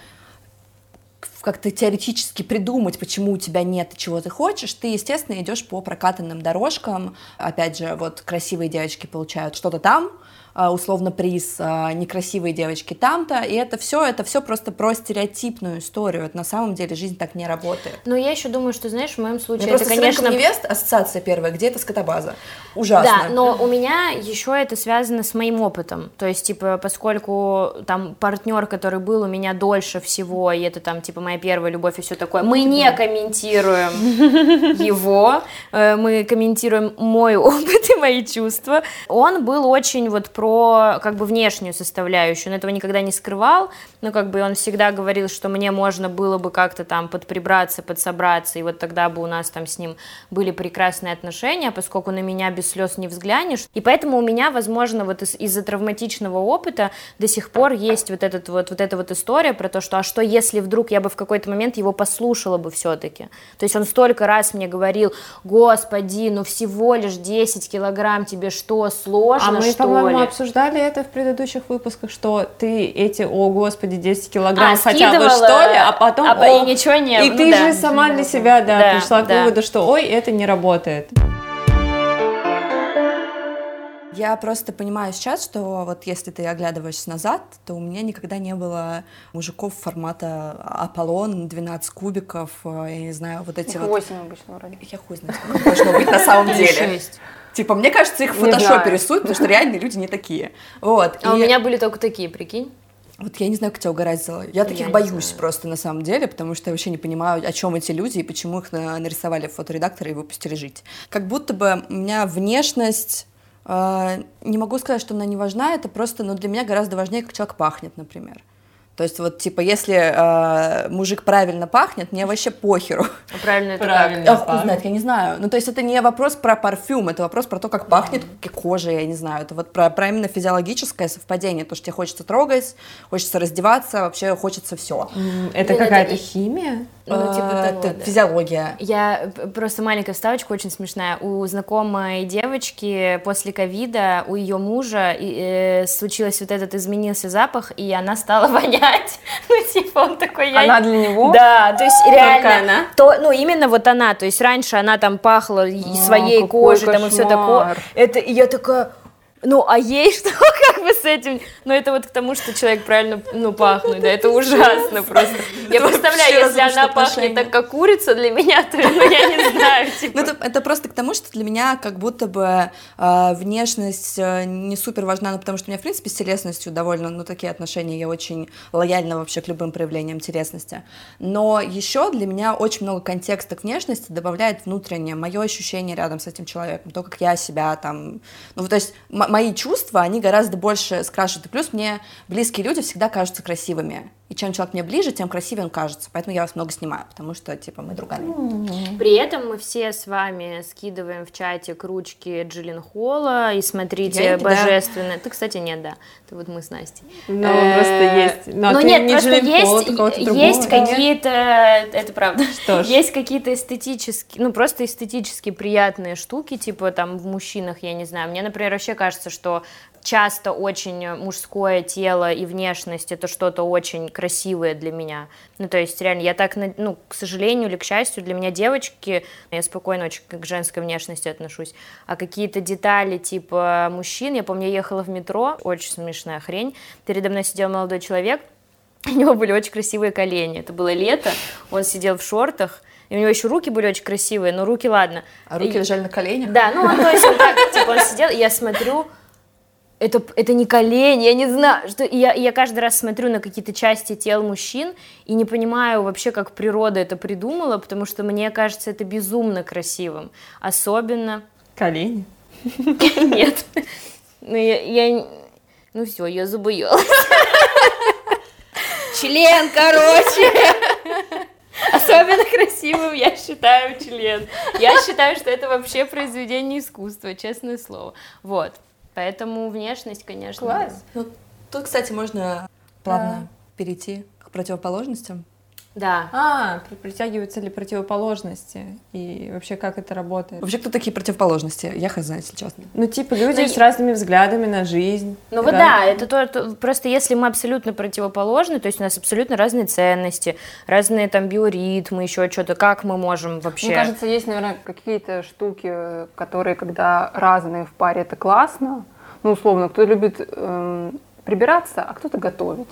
[SPEAKER 4] как-то теоретически придумать, почему у тебя нет чего ты хочешь, ты, естественно, идешь по прокатанным дорожкам. Опять же, вот красивые девочки получают что-то там, условно приз а, некрасивые девочки там-то, и это все, это все просто про стереотипную историю. Это на самом деле жизнь так не работает.
[SPEAKER 1] Но я еще думаю, что, знаешь, в моем случае
[SPEAKER 4] Мне
[SPEAKER 1] это,
[SPEAKER 4] просто
[SPEAKER 1] конечно...
[SPEAKER 4] с невест ассоциация первая, где это скотобаза. Ужасно.
[SPEAKER 1] Да, но у меня еще это связано с моим опытом. То есть, типа, поскольку там партнер, который был у меня дольше всего, и это там, типа, моя первая любовь и все такое, мы не комментируем его, э, мы комментируем мой опыт и мои чувства. Он был очень вот про как бы внешнюю составляющую, он этого никогда не скрывал, но как бы он всегда говорил, что мне можно было бы как-то там подприбраться, подсобраться, и вот тогда бы у нас там с ним были прекрасные отношения, поскольку на меня без слез не взглянешь, и поэтому у меня, возможно, вот из- из-за травматичного опыта до сих пор есть вот, этот вот, вот эта вот история про то, что а что если вдруг я бы в какой-то момент его послушала бы все-таки, то есть он столько раз мне говорил, господи, ну всего лишь 10 килограмм, тебе что, сложно,
[SPEAKER 3] А мы,
[SPEAKER 1] что ли?
[SPEAKER 3] Обсуждали это в предыдущих выпусках, что ты эти, о господи, 10 килограмм
[SPEAKER 1] А,
[SPEAKER 3] хотя бы
[SPEAKER 1] скидывала,
[SPEAKER 3] что ли, а потом,
[SPEAKER 1] а,
[SPEAKER 3] о,
[SPEAKER 1] и ничего не
[SPEAKER 3] И
[SPEAKER 1] ну
[SPEAKER 3] ты
[SPEAKER 1] да.
[SPEAKER 3] же сама для себя, да,
[SPEAKER 1] Да,
[SPEAKER 3] пришла к
[SPEAKER 1] да.
[SPEAKER 3] выводу, что, ой, это не работает.
[SPEAKER 4] Я просто понимаю сейчас, что вот если ты оглядываешься назад, то у меня никогда не было мужиков формата Аполлон, 12 кубиков, э, я не знаю, вот эти
[SPEAKER 2] Их
[SPEAKER 4] вот...
[SPEAKER 2] 8 обычно вроде.
[SPEAKER 4] Я хуй знает, сколько должно быть на самом деле.
[SPEAKER 1] шесть.
[SPEAKER 4] Типа, мне кажется, их в фотошопе рисуют, потому что реальные люди не такие. Вот.
[SPEAKER 1] А у
[SPEAKER 4] и-
[SPEAKER 1] меня были только такие, прикинь.
[SPEAKER 4] Вот я не знаю, как тебя угораздило. Я таких
[SPEAKER 1] не
[SPEAKER 4] боюсь просто на самом деле, потому что я вообще не понимаю, о чем эти люди и почему их на- нарисовали в фоторедакторы и выпустили жить. Как будто бы у меня внешность э, не могу сказать, что она не важна, это просто, ну, для меня гораздо важнее, как человек пахнет, например. То есть вот, типа, если э, мужик правильно пахнет, мне вообще похеру.
[SPEAKER 1] А Правильно это
[SPEAKER 3] Правильно.
[SPEAKER 1] как?
[SPEAKER 4] Хуй знает, я не знаю. Ну, то есть это не вопрос про парфюм, это вопрос про то, как пахнет кожа, я не знаю. Это вот про, про именно физиологическое совпадение, то, что тебе хочется трогать, хочется раздеваться, вообще хочется все.
[SPEAKER 3] Это какая-то химия?
[SPEAKER 1] Ну, типа
[SPEAKER 4] э,
[SPEAKER 1] того, да.
[SPEAKER 4] физиология.
[SPEAKER 1] Я просто маленькая вставочка, очень смешная. У знакомой девочки после ковида у ее мужа э, случилось вот этот изменился запах, и она стала вонять. Ну, типа, он такой, я...
[SPEAKER 2] Она для него?
[SPEAKER 1] Да, то есть реально...
[SPEAKER 3] она?
[SPEAKER 1] То, ну, именно вот она, то есть раньше она там пахла и
[SPEAKER 2] А,
[SPEAKER 1] своей кожей, там и все такое. Это, и я такая... Ну, а ей что, как бы с этим? Ну, это вот к тому, что человек правильно, ну, пахнет, да, это ужасно просто. Я представляю, если она пахнет так, как курица для меня, то, ну, я не знаю, типа.
[SPEAKER 4] Ну, это, это просто к тому, что для меня как будто бы э, внешность э, не супер важна, ну, потому что у меня, в принципе, с телесностью довольно, ну, такие отношения, я очень лояльна вообще к любым проявлениям телесности. Но еще для меня очень много контекста к внешности добавляет внутреннее, мое ощущение рядом с этим человеком, то, как я себя там... Ну, то есть мои чувства, они гораздо больше скрашивают. И плюс мне близкие люди всегда кажутся красивыми. И чем человек мне ближе, тем красивее он кажется. Поэтому я вас много снимаю, потому что, типа, мы друганы.
[SPEAKER 1] При этом мы все с вами скидываем в чатик ручки Джиллин Холла и смотрите
[SPEAKER 4] Я- да.
[SPEAKER 1] божественное. Ты, кстати, нет, да. Это вот мы с Настей.
[SPEAKER 3] Ну, просто
[SPEAKER 1] Э,
[SPEAKER 3] есть. Но
[SPEAKER 1] ну
[SPEAKER 3] ты
[SPEAKER 1] нет,
[SPEAKER 3] не
[SPEAKER 1] просто есть,
[SPEAKER 3] ты
[SPEAKER 1] есть
[SPEAKER 3] да?
[SPEAKER 1] какие-то, это правда,
[SPEAKER 3] Что ж.
[SPEAKER 1] есть какие-то эстетические, ну просто эстетически приятные штуки, типа там в мужчинах, я не знаю. Мне, например, вообще кажется, что часто очень мужское тело и внешность это что-то очень красивое для меня. Ну, то есть, реально, я так, ну, к сожалению или к счастью, для меня девочки, я спокойно очень к женской внешности отношусь, а какие-то детали типа мужчин, я помню, я ехала в метро, очень смешная хрень, передо мной сидел молодой человек, у него были очень красивые колени, это было лето, он сидел в шортах, и у него еще руки были очень красивые, но руки, ладно.
[SPEAKER 4] А руки
[SPEAKER 1] И-
[SPEAKER 4] лежали на коленях?
[SPEAKER 1] да, ну он, то есть он так, типа, он сидел, и я смотрю, это, это не колени, я не знаю, что я, я каждый раз смотрю на какие-то части тел мужчин и не понимаю вообще, как природа это придумала, потому что мне кажется это безумно красивым, особенно
[SPEAKER 3] Колени.
[SPEAKER 1] нет, ну я, я- ну все, я забоялась. Член, короче. Особенно красивым я считаю член. Я считаю, что это вообще произведение искусства, честное слово. Вот. Поэтому внешность, конечно.
[SPEAKER 4] Класс. Ну, тут, кстати, можно плавно перейти к противоположностям.
[SPEAKER 1] Да.
[SPEAKER 3] А, при- притягиваются ли противоположности? И вообще, как это работает?
[SPEAKER 4] Вообще, кто такие противоположности? Я хз, если честно.
[SPEAKER 3] Ну, типа, люди
[SPEAKER 1] Ну,
[SPEAKER 3] с разными взглядами на жизнь.
[SPEAKER 1] Ну вот да, это то, то- просто если мы абсолютно противоположны, то есть у нас абсолютно разные ценности, разные там биоритмы, еще что-то, как мы можем вообще...
[SPEAKER 2] Мне кажется, есть, наверное, какие-то штуки, которые, когда разные в паре, это классно. Ну, условно, кто любит эм, прибираться, а кто-то готовить.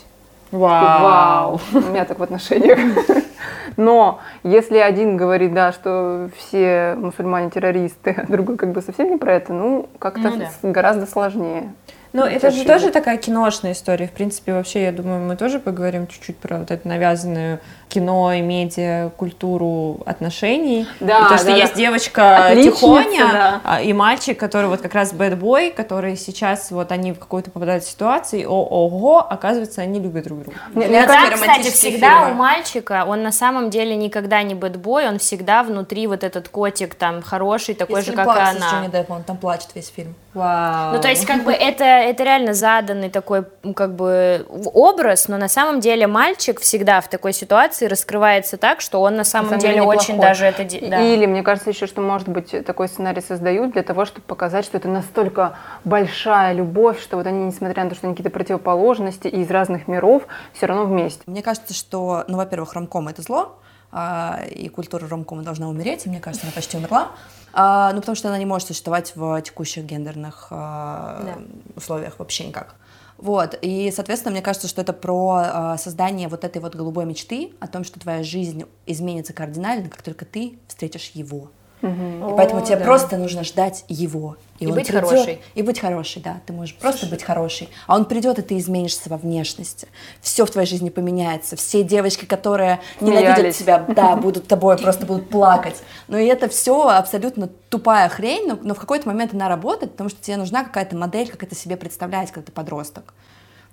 [SPEAKER 2] Вау! У меня так в отношениях. Но если один говорит, да, что все мусульмане террористы, а другой как бы совсем не про это, ну, как-то
[SPEAKER 1] Ну да.
[SPEAKER 2] гораздо сложнее.
[SPEAKER 3] Ну, это же тоже такая киношная история. В принципе, вообще, я думаю, мы тоже поговорим чуть-чуть про вот эту навязанную кино и медиа культуру отношений.
[SPEAKER 2] Да,
[SPEAKER 3] и то, что
[SPEAKER 2] да,
[SPEAKER 3] есть
[SPEAKER 2] да.
[SPEAKER 3] девочка
[SPEAKER 2] Отличница,
[SPEAKER 3] Тихоня
[SPEAKER 2] да.
[SPEAKER 3] а, и мальчик, который вот как раз бэтбой, который сейчас вот они в какую-то попадают ситуацию, и о-ого, оказывается, они любят друг друга.
[SPEAKER 2] Мне-
[SPEAKER 4] Мне
[SPEAKER 2] мне
[SPEAKER 1] Да, кстати, всегда
[SPEAKER 4] фильмы.
[SPEAKER 1] у мальчика, он на самом деле никогда не бэтбой, он всегда внутри вот этот котик там хороший, такой же, как и она.
[SPEAKER 4] Джонни Деппом, он там плачет весь фильм.
[SPEAKER 3] Вау.
[SPEAKER 1] Ну, то есть, как бы, это, это реально заданный такой, как бы, в- образ, но на самом деле мальчик всегда в такой ситуации раскрывается так, что он на самом,
[SPEAKER 2] самом
[SPEAKER 1] деле,
[SPEAKER 2] деле
[SPEAKER 1] очень
[SPEAKER 2] неплохой.
[SPEAKER 1] даже это... да.
[SPEAKER 2] Или, мне кажется, еще, что, может быть, такой сценарий создают для того, чтобы показать, что это настолько большая любовь, что вот они, несмотря на то, что они какие-то противоположности и из разных миров, все равно вместе.
[SPEAKER 4] Мне кажется, что, ну, во-первых, ромком — это зло, а, и культура ромкома должна умереть, и мне кажется, она почти умерла. А, ну, потому что она не может существовать в текущих гендерных а,
[SPEAKER 1] Да.
[SPEAKER 4] условиях вообще никак. Вот, и, соответственно, мне кажется, что это про а, создание вот этой вот голубой мечты о том, что твоя жизнь изменится кардинально, как только ты встретишь его. И поэтому тебе
[SPEAKER 3] да.
[SPEAKER 4] просто нужно ждать его.
[SPEAKER 1] И
[SPEAKER 4] он
[SPEAKER 1] быть
[SPEAKER 4] придет-
[SPEAKER 1] хорошей.
[SPEAKER 4] И быть хорошей, да. Ты можешь просто быть хорошей. А он придет, и ты изменишься во внешности. Все в твоей жизни поменяется. Все девочки, которые ненавидят
[SPEAKER 2] Смеялись.
[SPEAKER 4] тебя, да, будут тобой, просто будут плакать. Но и это все абсолютно тупая хрень, но, но в какой-то момент она работает, потому что тебе нужна какая-то модель, как это себе представлять, когда ты подросток.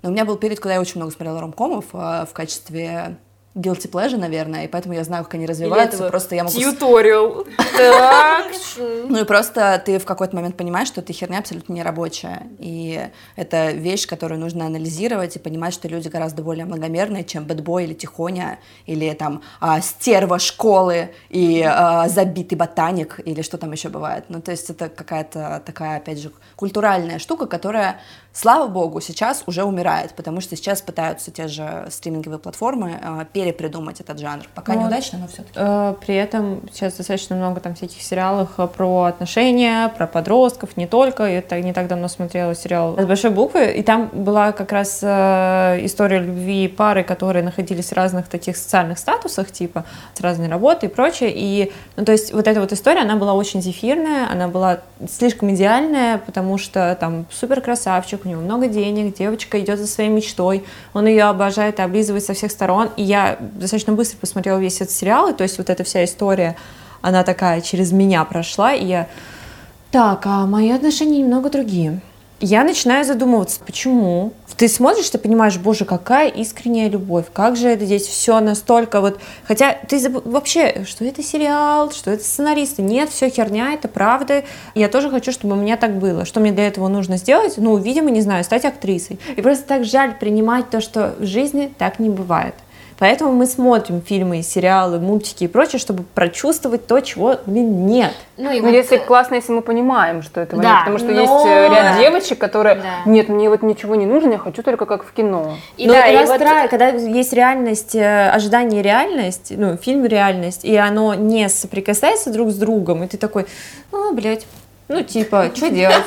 [SPEAKER 4] Но у меня был период, когда я очень много смотрела ромкомов э, в качестве guilty pleasure, наверное, и поэтому я знаю, как они развиваются. Просто я могу...
[SPEAKER 1] Тьюториал. Так,
[SPEAKER 4] Ну и просто ты в какой-то момент понимаешь, что ты херня абсолютно не рабочая. И это вещь, которую нужно анализировать и понимать, что люди гораздо более многомерные, чем бэтбой или тихоня, или там а, стерва школы и а, забитый ботаник, или что там еще бывает. Ну то есть это какая-то такая, опять же, культуральная штука, которая слава богу, сейчас уже умирает, потому что сейчас пытаются те же стриминговые платформы э, перепридумать этот жанр. Пока вот. неудачно, но все-таки.
[SPEAKER 3] Э, при этом сейчас достаточно много там всяких сериалов э, про отношения, про подростков, не только. Я так, не так давно смотрела сериал с большой буквы, и там была как раз э, история любви пары, которые находились в разных таких социальных статусах, типа с разной работой и прочее. И, ну, то есть вот эта вот история, она была очень зефирная, она была слишком идеальная, потому что там супер красавчик, у него много денег, девочка идет за своей мечтой, он ее обожает облизывает со всех сторон. И я достаточно быстро посмотрела весь этот сериал, и то есть вот эта вся история, она такая через меня прошла, и я... Так, а мои отношения немного другие я начинаю задумываться, почему. Ты смотришь, ты понимаешь, боже, какая искренняя любовь, как же это здесь все настолько вот... Хотя ты заб... вообще, что это сериал, что это сценаристы. Нет, все херня, это правда. Я тоже хочу, чтобы у меня так было. Что мне для этого нужно сделать? Ну, видимо, не знаю, стать актрисой. И просто так жаль принимать то, что в жизни так не бывает. Поэтому мы смотрим фильмы, сериалы, мультики и прочее, чтобы прочувствовать то, чего, блин, нет.
[SPEAKER 2] Ну, и ну вот... если классно, если мы понимаем, что этого да, нет. Потому что но... есть э, ряд девочек, которые, да. нет, мне вот ничего не нужно, я хочу только как в кино.
[SPEAKER 3] И, ну, да, и вот... когда есть реальность, э, ожидание реальность, ну, фильм реальность, и оно не соприкасается друг с другом, и ты такой, ну, блядь, ну, типа, что делать?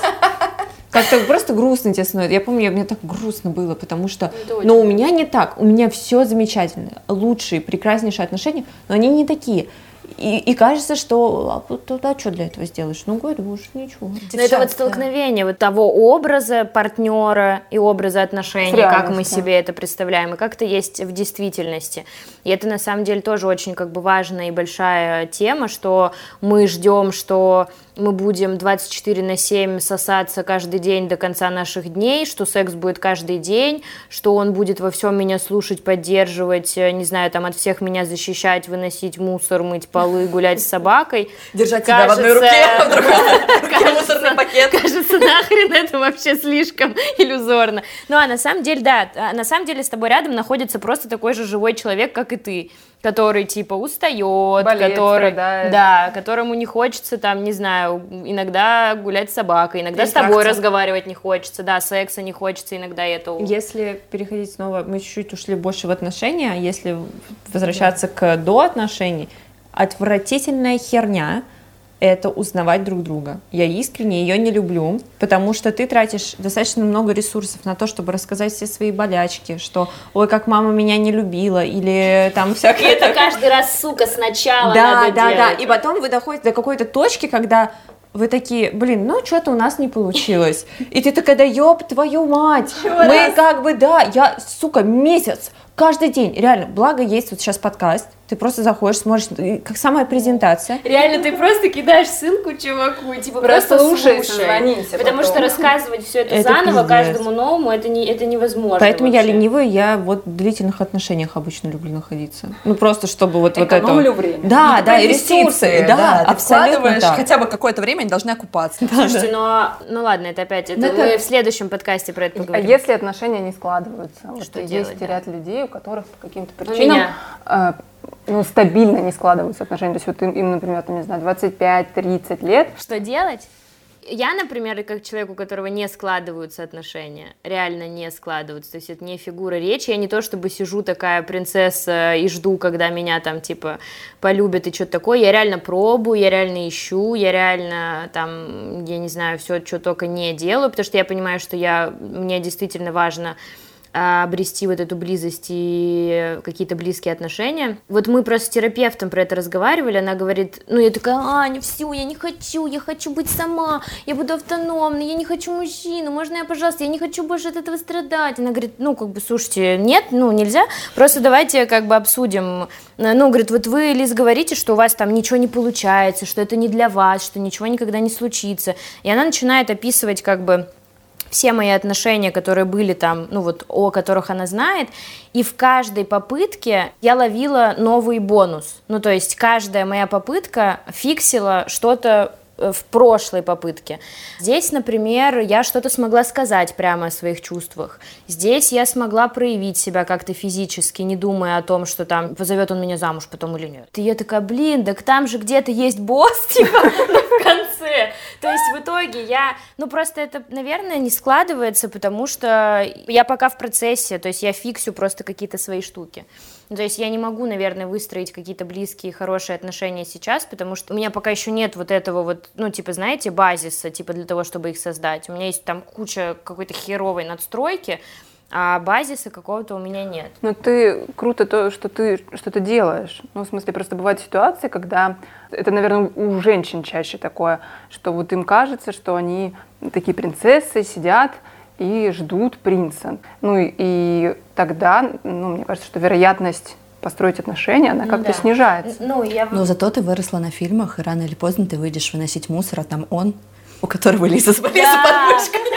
[SPEAKER 3] Как-то просто грустно тебе становится. Я помню, мне так грустно было, потому что... Но у меня не так. У меня все замечательно. Лучшие, прекраснейшие отношения, но они не такие. И, и кажется, что а, туда что для этого сделаешь? Ну, говорю, уж ничего.
[SPEAKER 1] Но это вот столкновение вот того образа партнера и образа отношений, как мы себе это представляем, и как это есть в действительности. И это на самом деле тоже очень как бы важная и большая тема, что мы ждем, что мы будем 24 на 7 сосаться каждый день до конца наших дней, что секс будет каждый день, что он будет во всем меня слушать, поддерживать, э, не знаю, там от всех меня защищать, выносить мусор, мыть полы, гулять с собакой.
[SPEAKER 4] Держать тебя в одной руке, а в другой мусорный пакет.
[SPEAKER 1] Кажется, нахрен это вообще слишком иллюзорно. Ну, а на самом деле, да, а на самом деле с тобой рядом находится просто такой же живой человек, как и ты который типа устает,
[SPEAKER 2] Болеет,
[SPEAKER 1] который,
[SPEAKER 2] страдает.
[SPEAKER 1] да, которому не хочется там, не знаю, иногда гулять с собакой, иногда Или с тобой разговаривать не хочется, да, секса не хочется иногда это.
[SPEAKER 3] Если переходить снова, мы чуть-чуть ушли больше в отношения, если возвращаться да. к до отношений, отвратительная херня это узнавать друг друга. Я искренне ее не люблю, потому что ты тратишь достаточно много ресурсов на то, чтобы рассказать все свои болячки, что ой, как мама меня не любила, или там всякое.
[SPEAKER 1] И это каждый раз, сука, сначала
[SPEAKER 3] да,
[SPEAKER 1] надо
[SPEAKER 3] Да,
[SPEAKER 1] делать.
[SPEAKER 3] да, да. И потом вы доходите до какой-то точки, когда вы такие, блин, ну что-то у нас не получилось. И ты такая, да ёб твою мать, мы как бы, да, я, сука, месяц, каждый день, реально, благо есть вот сейчас подкаст, ты просто заходишь, смотришь, как самая презентация.
[SPEAKER 1] Реально, ты просто кидаешь ссылку чуваку, типа просто, слушай, созвонимся. Потому потом. что рассказывать все это, это заново пиздец. каждому новому, это, не, это невозможно.
[SPEAKER 3] Поэтому вообще. я ленивая, я вот в длительных отношениях обычно люблю находиться. Ну просто чтобы вот, вот это...
[SPEAKER 4] время.
[SPEAKER 3] Да, ну, да, и ресурсы, да, да абсолютно так.
[SPEAKER 4] хотя бы какое-то время, они должны окупаться.
[SPEAKER 1] Да, Слушайте, да. ну, ну ладно, это опять, это мы это... в следующем подкасте про это поговорим.
[SPEAKER 2] А если отношения не складываются? Что вот делать, есть да? ряд людей, у которых по каким-то причинам ну, стабильно не складываются отношения. То есть вот им, им например, там, не знаю, 25-30 лет.
[SPEAKER 1] Что делать? Я, например, как человек, у которого не складываются отношения, реально не складываются, то есть это не фигура речи, я не то чтобы сижу такая принцесса и жду, когда меня там типа полюбят и что-то такое, я реально пробую, я реально ищу, я реально там, я не знаю, все, что только не делаю, потому что я понимаю, что я, мне действительно важно обрести вот эту близость и какие-то близкие отношения. Вот мы просто с терапевтом про это разговаривали, она говорит, ну я такая, Аня, все, я не хочу, я хочу быть сама, я буду автономной, я не хочу мужчину, можно я, пожалуйста, я не хочу больше от этого страдать. Она говорит, ну как бы, слушайте, нет, ну нельзя, просто давайте как бы обсудим. Ну, говорит, вот вы, Лиз, говорите, что у вас там ничего не получается, что это не для вас, что ничего никогда не случится. И она начинает описывать как бы все мои отношения, которые были там, ну вот о которых она знает, и в каждой попытке я ловила новый бонус. Ну то есть каждая моя попытка фиксила что-то в прошлой попытке. Здесь, например, я что-то смогла сказать прямо о своих чувствах. Здесь я смогла проявить себя как-то физически, не думая о том, что там позовет он меня замуж потом или нет. И я такая, блин, так там же где-то есть босс, типа, в конце. То есть в итоге я, ну просто это, наверное, не складывается, потому что я пока в процессе, то есть я фиксю просто какие-то свои штуки. Ну, то есть я не могу, наверное, выстроить какие-то близкие, хорошие отношения сейчас, потому что у меня пока еще нет вот этого вот, ну, типа, знаете, базиса, типа, для того, чтобы их создать. У меня есть там куча какой-то херовой надстройки, а базиса какого-то у меня нет.
[SPEAKER 2] Но ты круто то, что ты что-то делаешь. Ну, в смысле, просто бывают ситуации, когда это, наверное, у женщин чаще такое, что вот им кажется, что они такие принцессы, сидят и ждут принца. Ну и, и тогда, ну, мне кажется, что вероятность построить отношения, она как-то да. снижается.
[SPEAKER 4] Ну, я... Но зато ты выросла на фильмах, и рано или поздно ты выйдешь выносить мусор, а там он, у которого Лиза с да. подмышкой.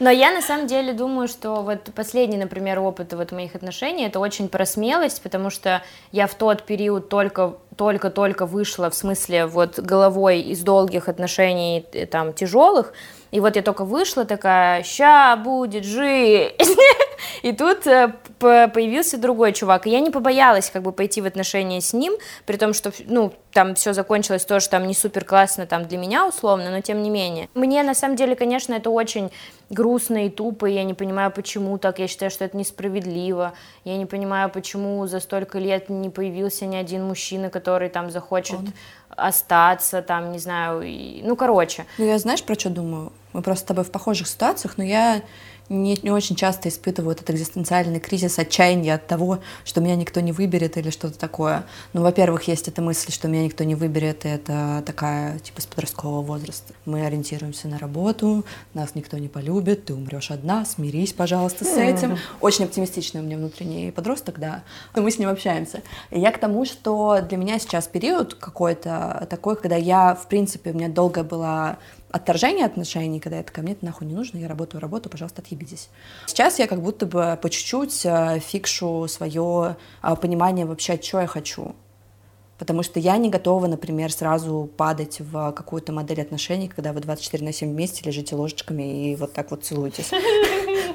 [SPEAKER 1] Но я на самом деле думаю, что вот последний, например, опыт вот моих отношений, это очень про смелость, потому что я в тот период только только-только вышла, в смысле, вот головой из долгих отношений, э, там, тяжелых, и вот я только вышла такая, ща будет жизнь. И тут э, появился другой чувак. И я не побоялась как бы пойти в отношения с ним, при том, что, ну, там все закончилось тоже там не супер классно там для меня условно, но тем не менее. Мне на самом деле, конечно, это очень грустно и тупо, и я не понимаю, почему так, я считаю, что это несправедливо, я не понимаю, почему за столько лет не появился ни один мужчина, который там захочет Он. остаться, там, не знаю, и... ну, короче.
[SPEAKER 4] Ну, я знаешь, про что думаю? Мы просто с тобой в похожих ситуациях, но я не, не очень часто испытываю этот экзистенциальный кризис, отчаяния от того, что меня никто не выберет или что-то такое. Ну, во-первых, есть эта мысль, что меня никто не выберет, и это такая, типа, с подросткового возраста. Мы ориентируемся на работу, нас никто не полюбит, ты умрешь одна, смирись, пожалуйста, с этим. Очень оптимистичный у меня внутренний подросток, да, но мы с ним общаемся. И я к тому, что для меня сейчас период какой-то такой, когда я, в принципе, у меня долго была отторжение отношений, когда это ко мне это нахуй не нужно, я работаю работу, пожалуйста, отъебитесь. Сейчас я как будто бы по чуть-чуть э, фикшу свое э, понимание вообще, что я хочу. Потому что я не готова, например, сразу падать в какую-то модель отношений, когда вы 24 на 7 вместе лежите ложечками и вот так вот целуетесь.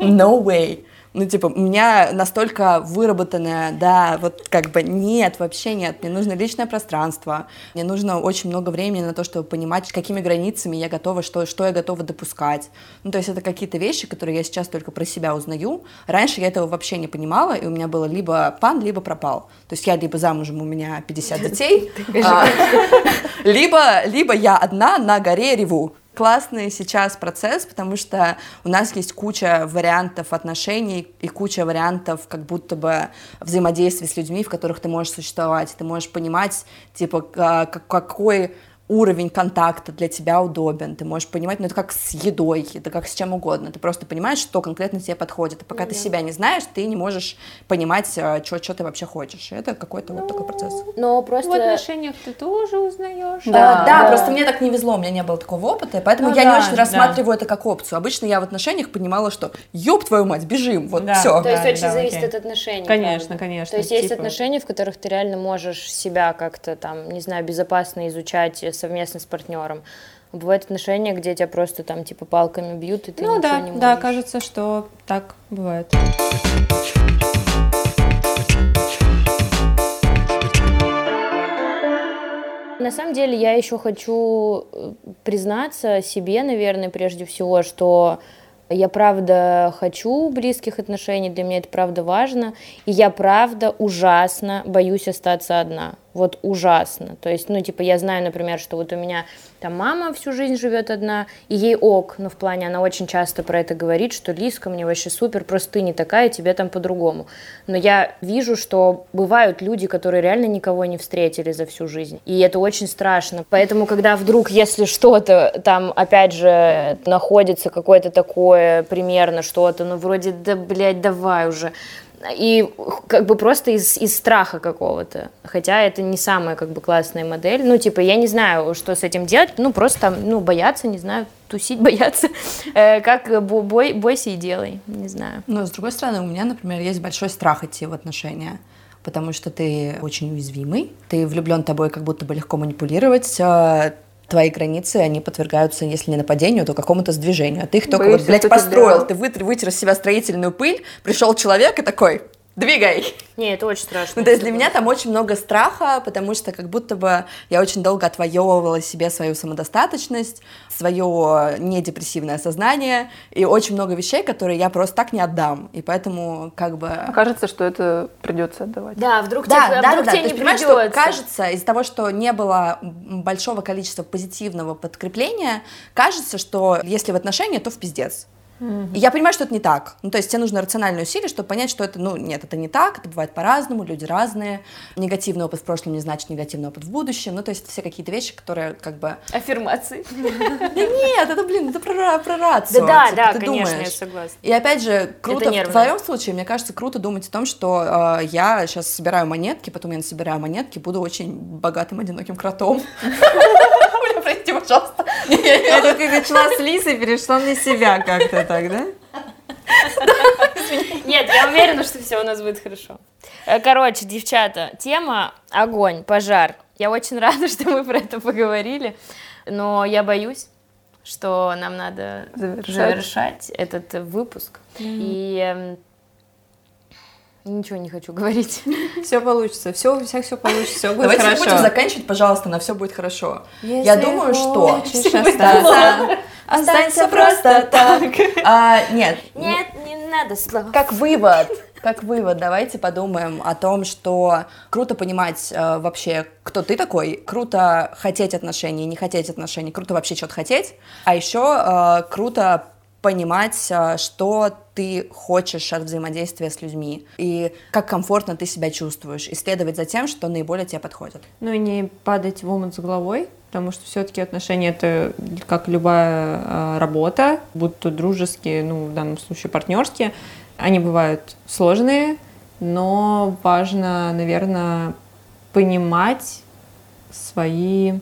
[SPEAKER 4] No way. Ну, типа, у меня настолько выработанная, да, вот как бы нет, вообще нет. Мне нужно личное пространство. Мне нужно очень много времени на то, чтобы понимать, какими границами я готова, что, что я готова допускать. Ну, то есть это какие-то вещи, которые я сейчас только про себя узнаю. Раньше я этого вообще не понимала, и у меня было либо пан, либо пропал. То есть я либо замужем, у меня 50 детей, а, либо, либо я одна на горе реву классный сейчас процесс, потому что у нас есть куча вариантов отношений и куча вариантов как будто бы взаимодействия с людьми, в которых ты можешь существовать. Ты можешь понимать, типа, какой уровень контакта для тебя удобен, ты можешь понимать, ну это как с едой, это как с чем угодно, ты просто понимаешь, что конкретно тебе подходит, и пока ну, ты да. себя не знаешь, ты не можешь понимать, что, э, что ты вообще хочешь, это какой-то ну, вот такой процесс.
[SPEAKER 3] Но просто... В отношениях ты тоже узнаешь.
[SPEAKER 4] Да, да, да, просто мне так не везло, у меня не было такого опыта, поэтому ну, я да, не очень рассматриваю да. это как опцию. Обычно я в отношениях понимала, что ёб твою мать, бежим, вот да. все.
[SPEAKER 1] То есть да, очень да, зависит окей. от отношений.
[SPEAKER 3] Конечно, правда. конечно.
[SPEAKER 1] То есть типа... есть отношения, в которых ты реально можешь себя как-то там, не знаю, безопасно изучать совместно с партнером. Бывают отношения, где тебя просто там типа палками бьют, и ты ну, ничего
[SPEAKER 3] да,
[SPEAKER 1] не можешь.
[SPEAKER 3] Да, кажется, что так бывает.
[SPEAKER 1] На самом деле я еще хочу э, признаться себе, наверное, прежде всего, что я правда хочу близких отношений, для меня это правда важно, и я правда ужасно боюсь остаться одна вот ужасно. То есть, ну, типа, я знаю, например, что вот у меня там мама всю жизнь живет одна, и ей ок, ну, в плане, она очень часто про это говорит, что Лиска, мне вообще супер, просто ты не такая, тебе там по-другому. Но я вижу, что бывают люди, которые реально никого не встретили за всю жизнь, и это очень страшно. Поэтому, когда вдруг, если что-то там, опять же, находится какое-то такое примерно что-то, ну, вроде, да, блядь, давай уже, и как бы просто из, из страха какого-то. Хотя это не самая как бы классная модель. Ну, типа, я не знаю, что с этим делать. Ну, просто там, ну, бояться, не знаю, тусить, бояться. Э, как бой, бойся и делай, не знаю.
[SPEAKER 4] Но, с другой стороны, у меня, например, есть большой страх идти в отношения потому что ты очень уязвимый, ты влюблен тобой, как будто бы легко манипулировать, э, твои границы, они подвергаются, если не нападению, то какому-то сдвижению. А ты их только вот,
[SPEAKER 2] Боишься,
[SPEAKER 4] блядь,
[SPEAKER 2] что тебя-
[SPEAKER 4] построил, ты вытер, вытер из себя строительную пыль, пришел человек и такой, двигай.
[SPEAKER 1] Не, это очень страшно.
[SPEAKER 4] Ну, то есть для меня там очень много страха, потому что как будто бы я очень долго отвоевывала себе свою самодостаточность, свое недепрессивное сознание и очень много вещей, которые я просто так не отдам. И поэтому как бы...
[SPEAKER 2] Кажется, что это придется отдавать.
[SPEAKER 1] Да, вдруг
[SPEAKER 4] Да,
[SPEAKER 1] тебе, а
[SPEAKER 4] да,
[SPEAKER 1] вдруг
[SPEAKER 4] да,
[SPEAKER 1] тебе
[SPEAKER 4] То
[SPEAKER 1] не
[SPEAKER 4] есть, понимаешь, что
[SPEAKER 1] придется.
[SPEAKER 4] кажется, из-за того, что не было большого количества позитивного подкрепления, кажется, что если в отношения, то в пиздец. И я понимаю, что это не так. Ну, то есть тебе нужно рациональные усилия, чтобы понять, что это, ну, нет, это не так, это бывает по-разному, люди разные. Негативный опыт в прошлом не значит негативный опыт в будущем. Ну, то есть это все какие-то вещи, которые как бы...
[SPEAKER 1] Аффирмации.
[SPEAKER 4] Да нет, это, блин, это про, про рацию.
[SPEAKER 1] Да, да,
[SPEAKER 4] типа,
[SPEAKER 1] да,
[SPEAKER 4] ты
[SPEAKER 1] конечно, я согласна.
[SPEAKER 4] И опять же, круто, в твоем случае, мне кажется, круто думать о том, что э, я сейчас собираю монетки, потом я собираю монетки, буду очень богатым одиноким кротом. Пожалуйста.
[SPEAKER 3] Это ты начала с Лисы, перешла на себя как-то так, да?
[SPEAKER 1] Нет, я уверена, что все у нас будет хорошо. Э, Короче, девчата, тема огонь, пожар. Я очень рада, что мы про это поговорили, но я боюсь, что нам надо
[SPEAKER 2] Завершать.
[SPEAKER 1] завершать этот выпуск. И эм, ничего не хочу говорить.
[SPEAKER 3] Все получится, все, у всех все получится, все будет
[SPEAKER 4] Давайте
[SPEAKER 3] хорошо.
[SPEAKER 4] будем заканчивать, пожалуйста, на все будет хорошо.
[SPEAKER 3] Если
[SPEAKER 4] Я думаю, что...
[SPEAKER 3] остаться,
[SPEAKER 4] Останься просто так. А, Нет,
[SPEAKER 1] Нет, не надо слов.
[SPEAKER 4] Как вывод, как вывод, давайте подумаем о том, что круто понимать э, вообще, кто ты такой, круто хотеть отношений, не хотеть отношений, круто вообще что-то хотеть, а еще э, круто понимать, э, что ты хочешь от взаимодействия с людьми и как комфортно ты себя чувствуешь, и следовать за тем, что наиболее тебе подходит.
[SPEAKER 3] Ну и не падать в омут с головой, потому что все-таки отношения это как любая э, работа, будь то дружеские, ну в данном случае партнерские, они бывают сложные, но важно, наверное, понимать свои,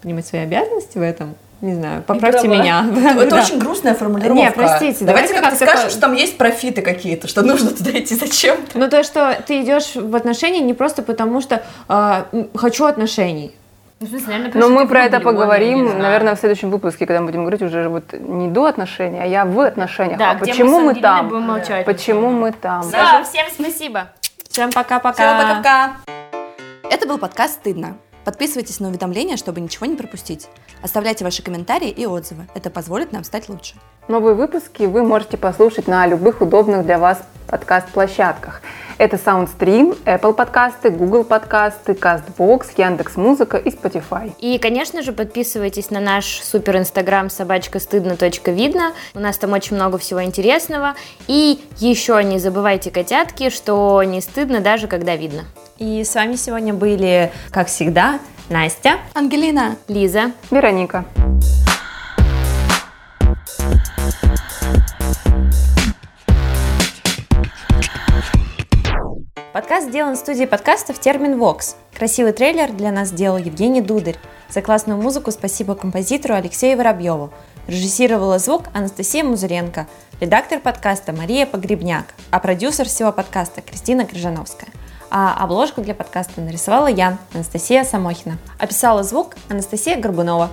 [SPEAKER 3] понимать свои обязанности в этом. Не знаю, поправьте
[SPEAKER 1] права.
[SPEAKER 3] меня.
[SPEAKER 4] Это
[SPEAKER 3] Да.
[SPEAKER 4] очень грустная формулировка.
[SPEAKER 3] Не, простите,
[SPEAKER 4] давайте
[SPEAKER 3] давайте
[SPEAKER 4] как-то
[SPEAKER 3] как-то
[SPEAKER 4] скажем,
[SPEAKER 3] по-
[SPEAKER 4] что там есть профиты какие-то, что нужно туда идти зачем-то.
[SPEAKER 3] Ну то, что ты идешь в отношения не просто потому, что м, хочу отношений.
[SPEAKER 1] Ну, смысле, наверное,
[SPEAKER 2] Но
[SPEAKER 1] потому
[SPEAKER 2] мы про это поговорим, наверное, в следующем выпуске, когда мы будем говорить уже вот не до отношений, а я в отношениях.
[SPEAKER 1] Да,
[SPEAKER 2] а
[SPEAKER 1] мы
[SPEAKER 2] почему мы,
[SPEAKER 1] Ангелиной
[SPEAKER 2] там?
[SPEAKER 1] будем молчать.
[SPEAKER 2] Почему мы там?
[SPEAKER 1] Всё, всем спасибо.
[SPEAKER 3] Всем пока-пока.
[SPEAKER 4] Всем пока-пока. Это был подкаст «Стыдно». Подписывайтесь на уведомления, чтобы ничего не пропустить. Оставляйте ваши комментарии и отзывы. Это позволит нам стать лучше.
[SPEAKER 2] Новые выпуски вы можете послушать на любых удобных для вас подкаст-площадках. Это SoundStream, Apple подкасты, Google подкасты, CastBox, Яндекс.Музыка и Spotify.
[SPEAKER 1] И, конечно же, подписывайтесь на наш супер инстаграм собачка стыдно точка видно. У нас там очень много всего интересного. И еще не забывайте, котятки, что не стыдно даже когда видно.
[SPEAKER 3] И с вами сегодня были, как всегда, Настя.
[SPEAKER 4] Ангелина,
[SPEAKER 1] Лиза.
[SPEAKER 2] Вероника.
[SPEAKER 3] Подкаст сделан в студии подкастов Термин Вокс. Красивый трейлер для нас сделал Евгений Дударь. За классную музыку спасибо композитору Алексею Воробьеву. Режиссировала звук Анастасия Музыренко. Редактор подкаста Мария Погребняк. А продюсер всего подкаста Кристина Крыжановская. А обложку для подкаста нарисовала я, Анастасия Самохина. Описала звук Анастасия Горбунова.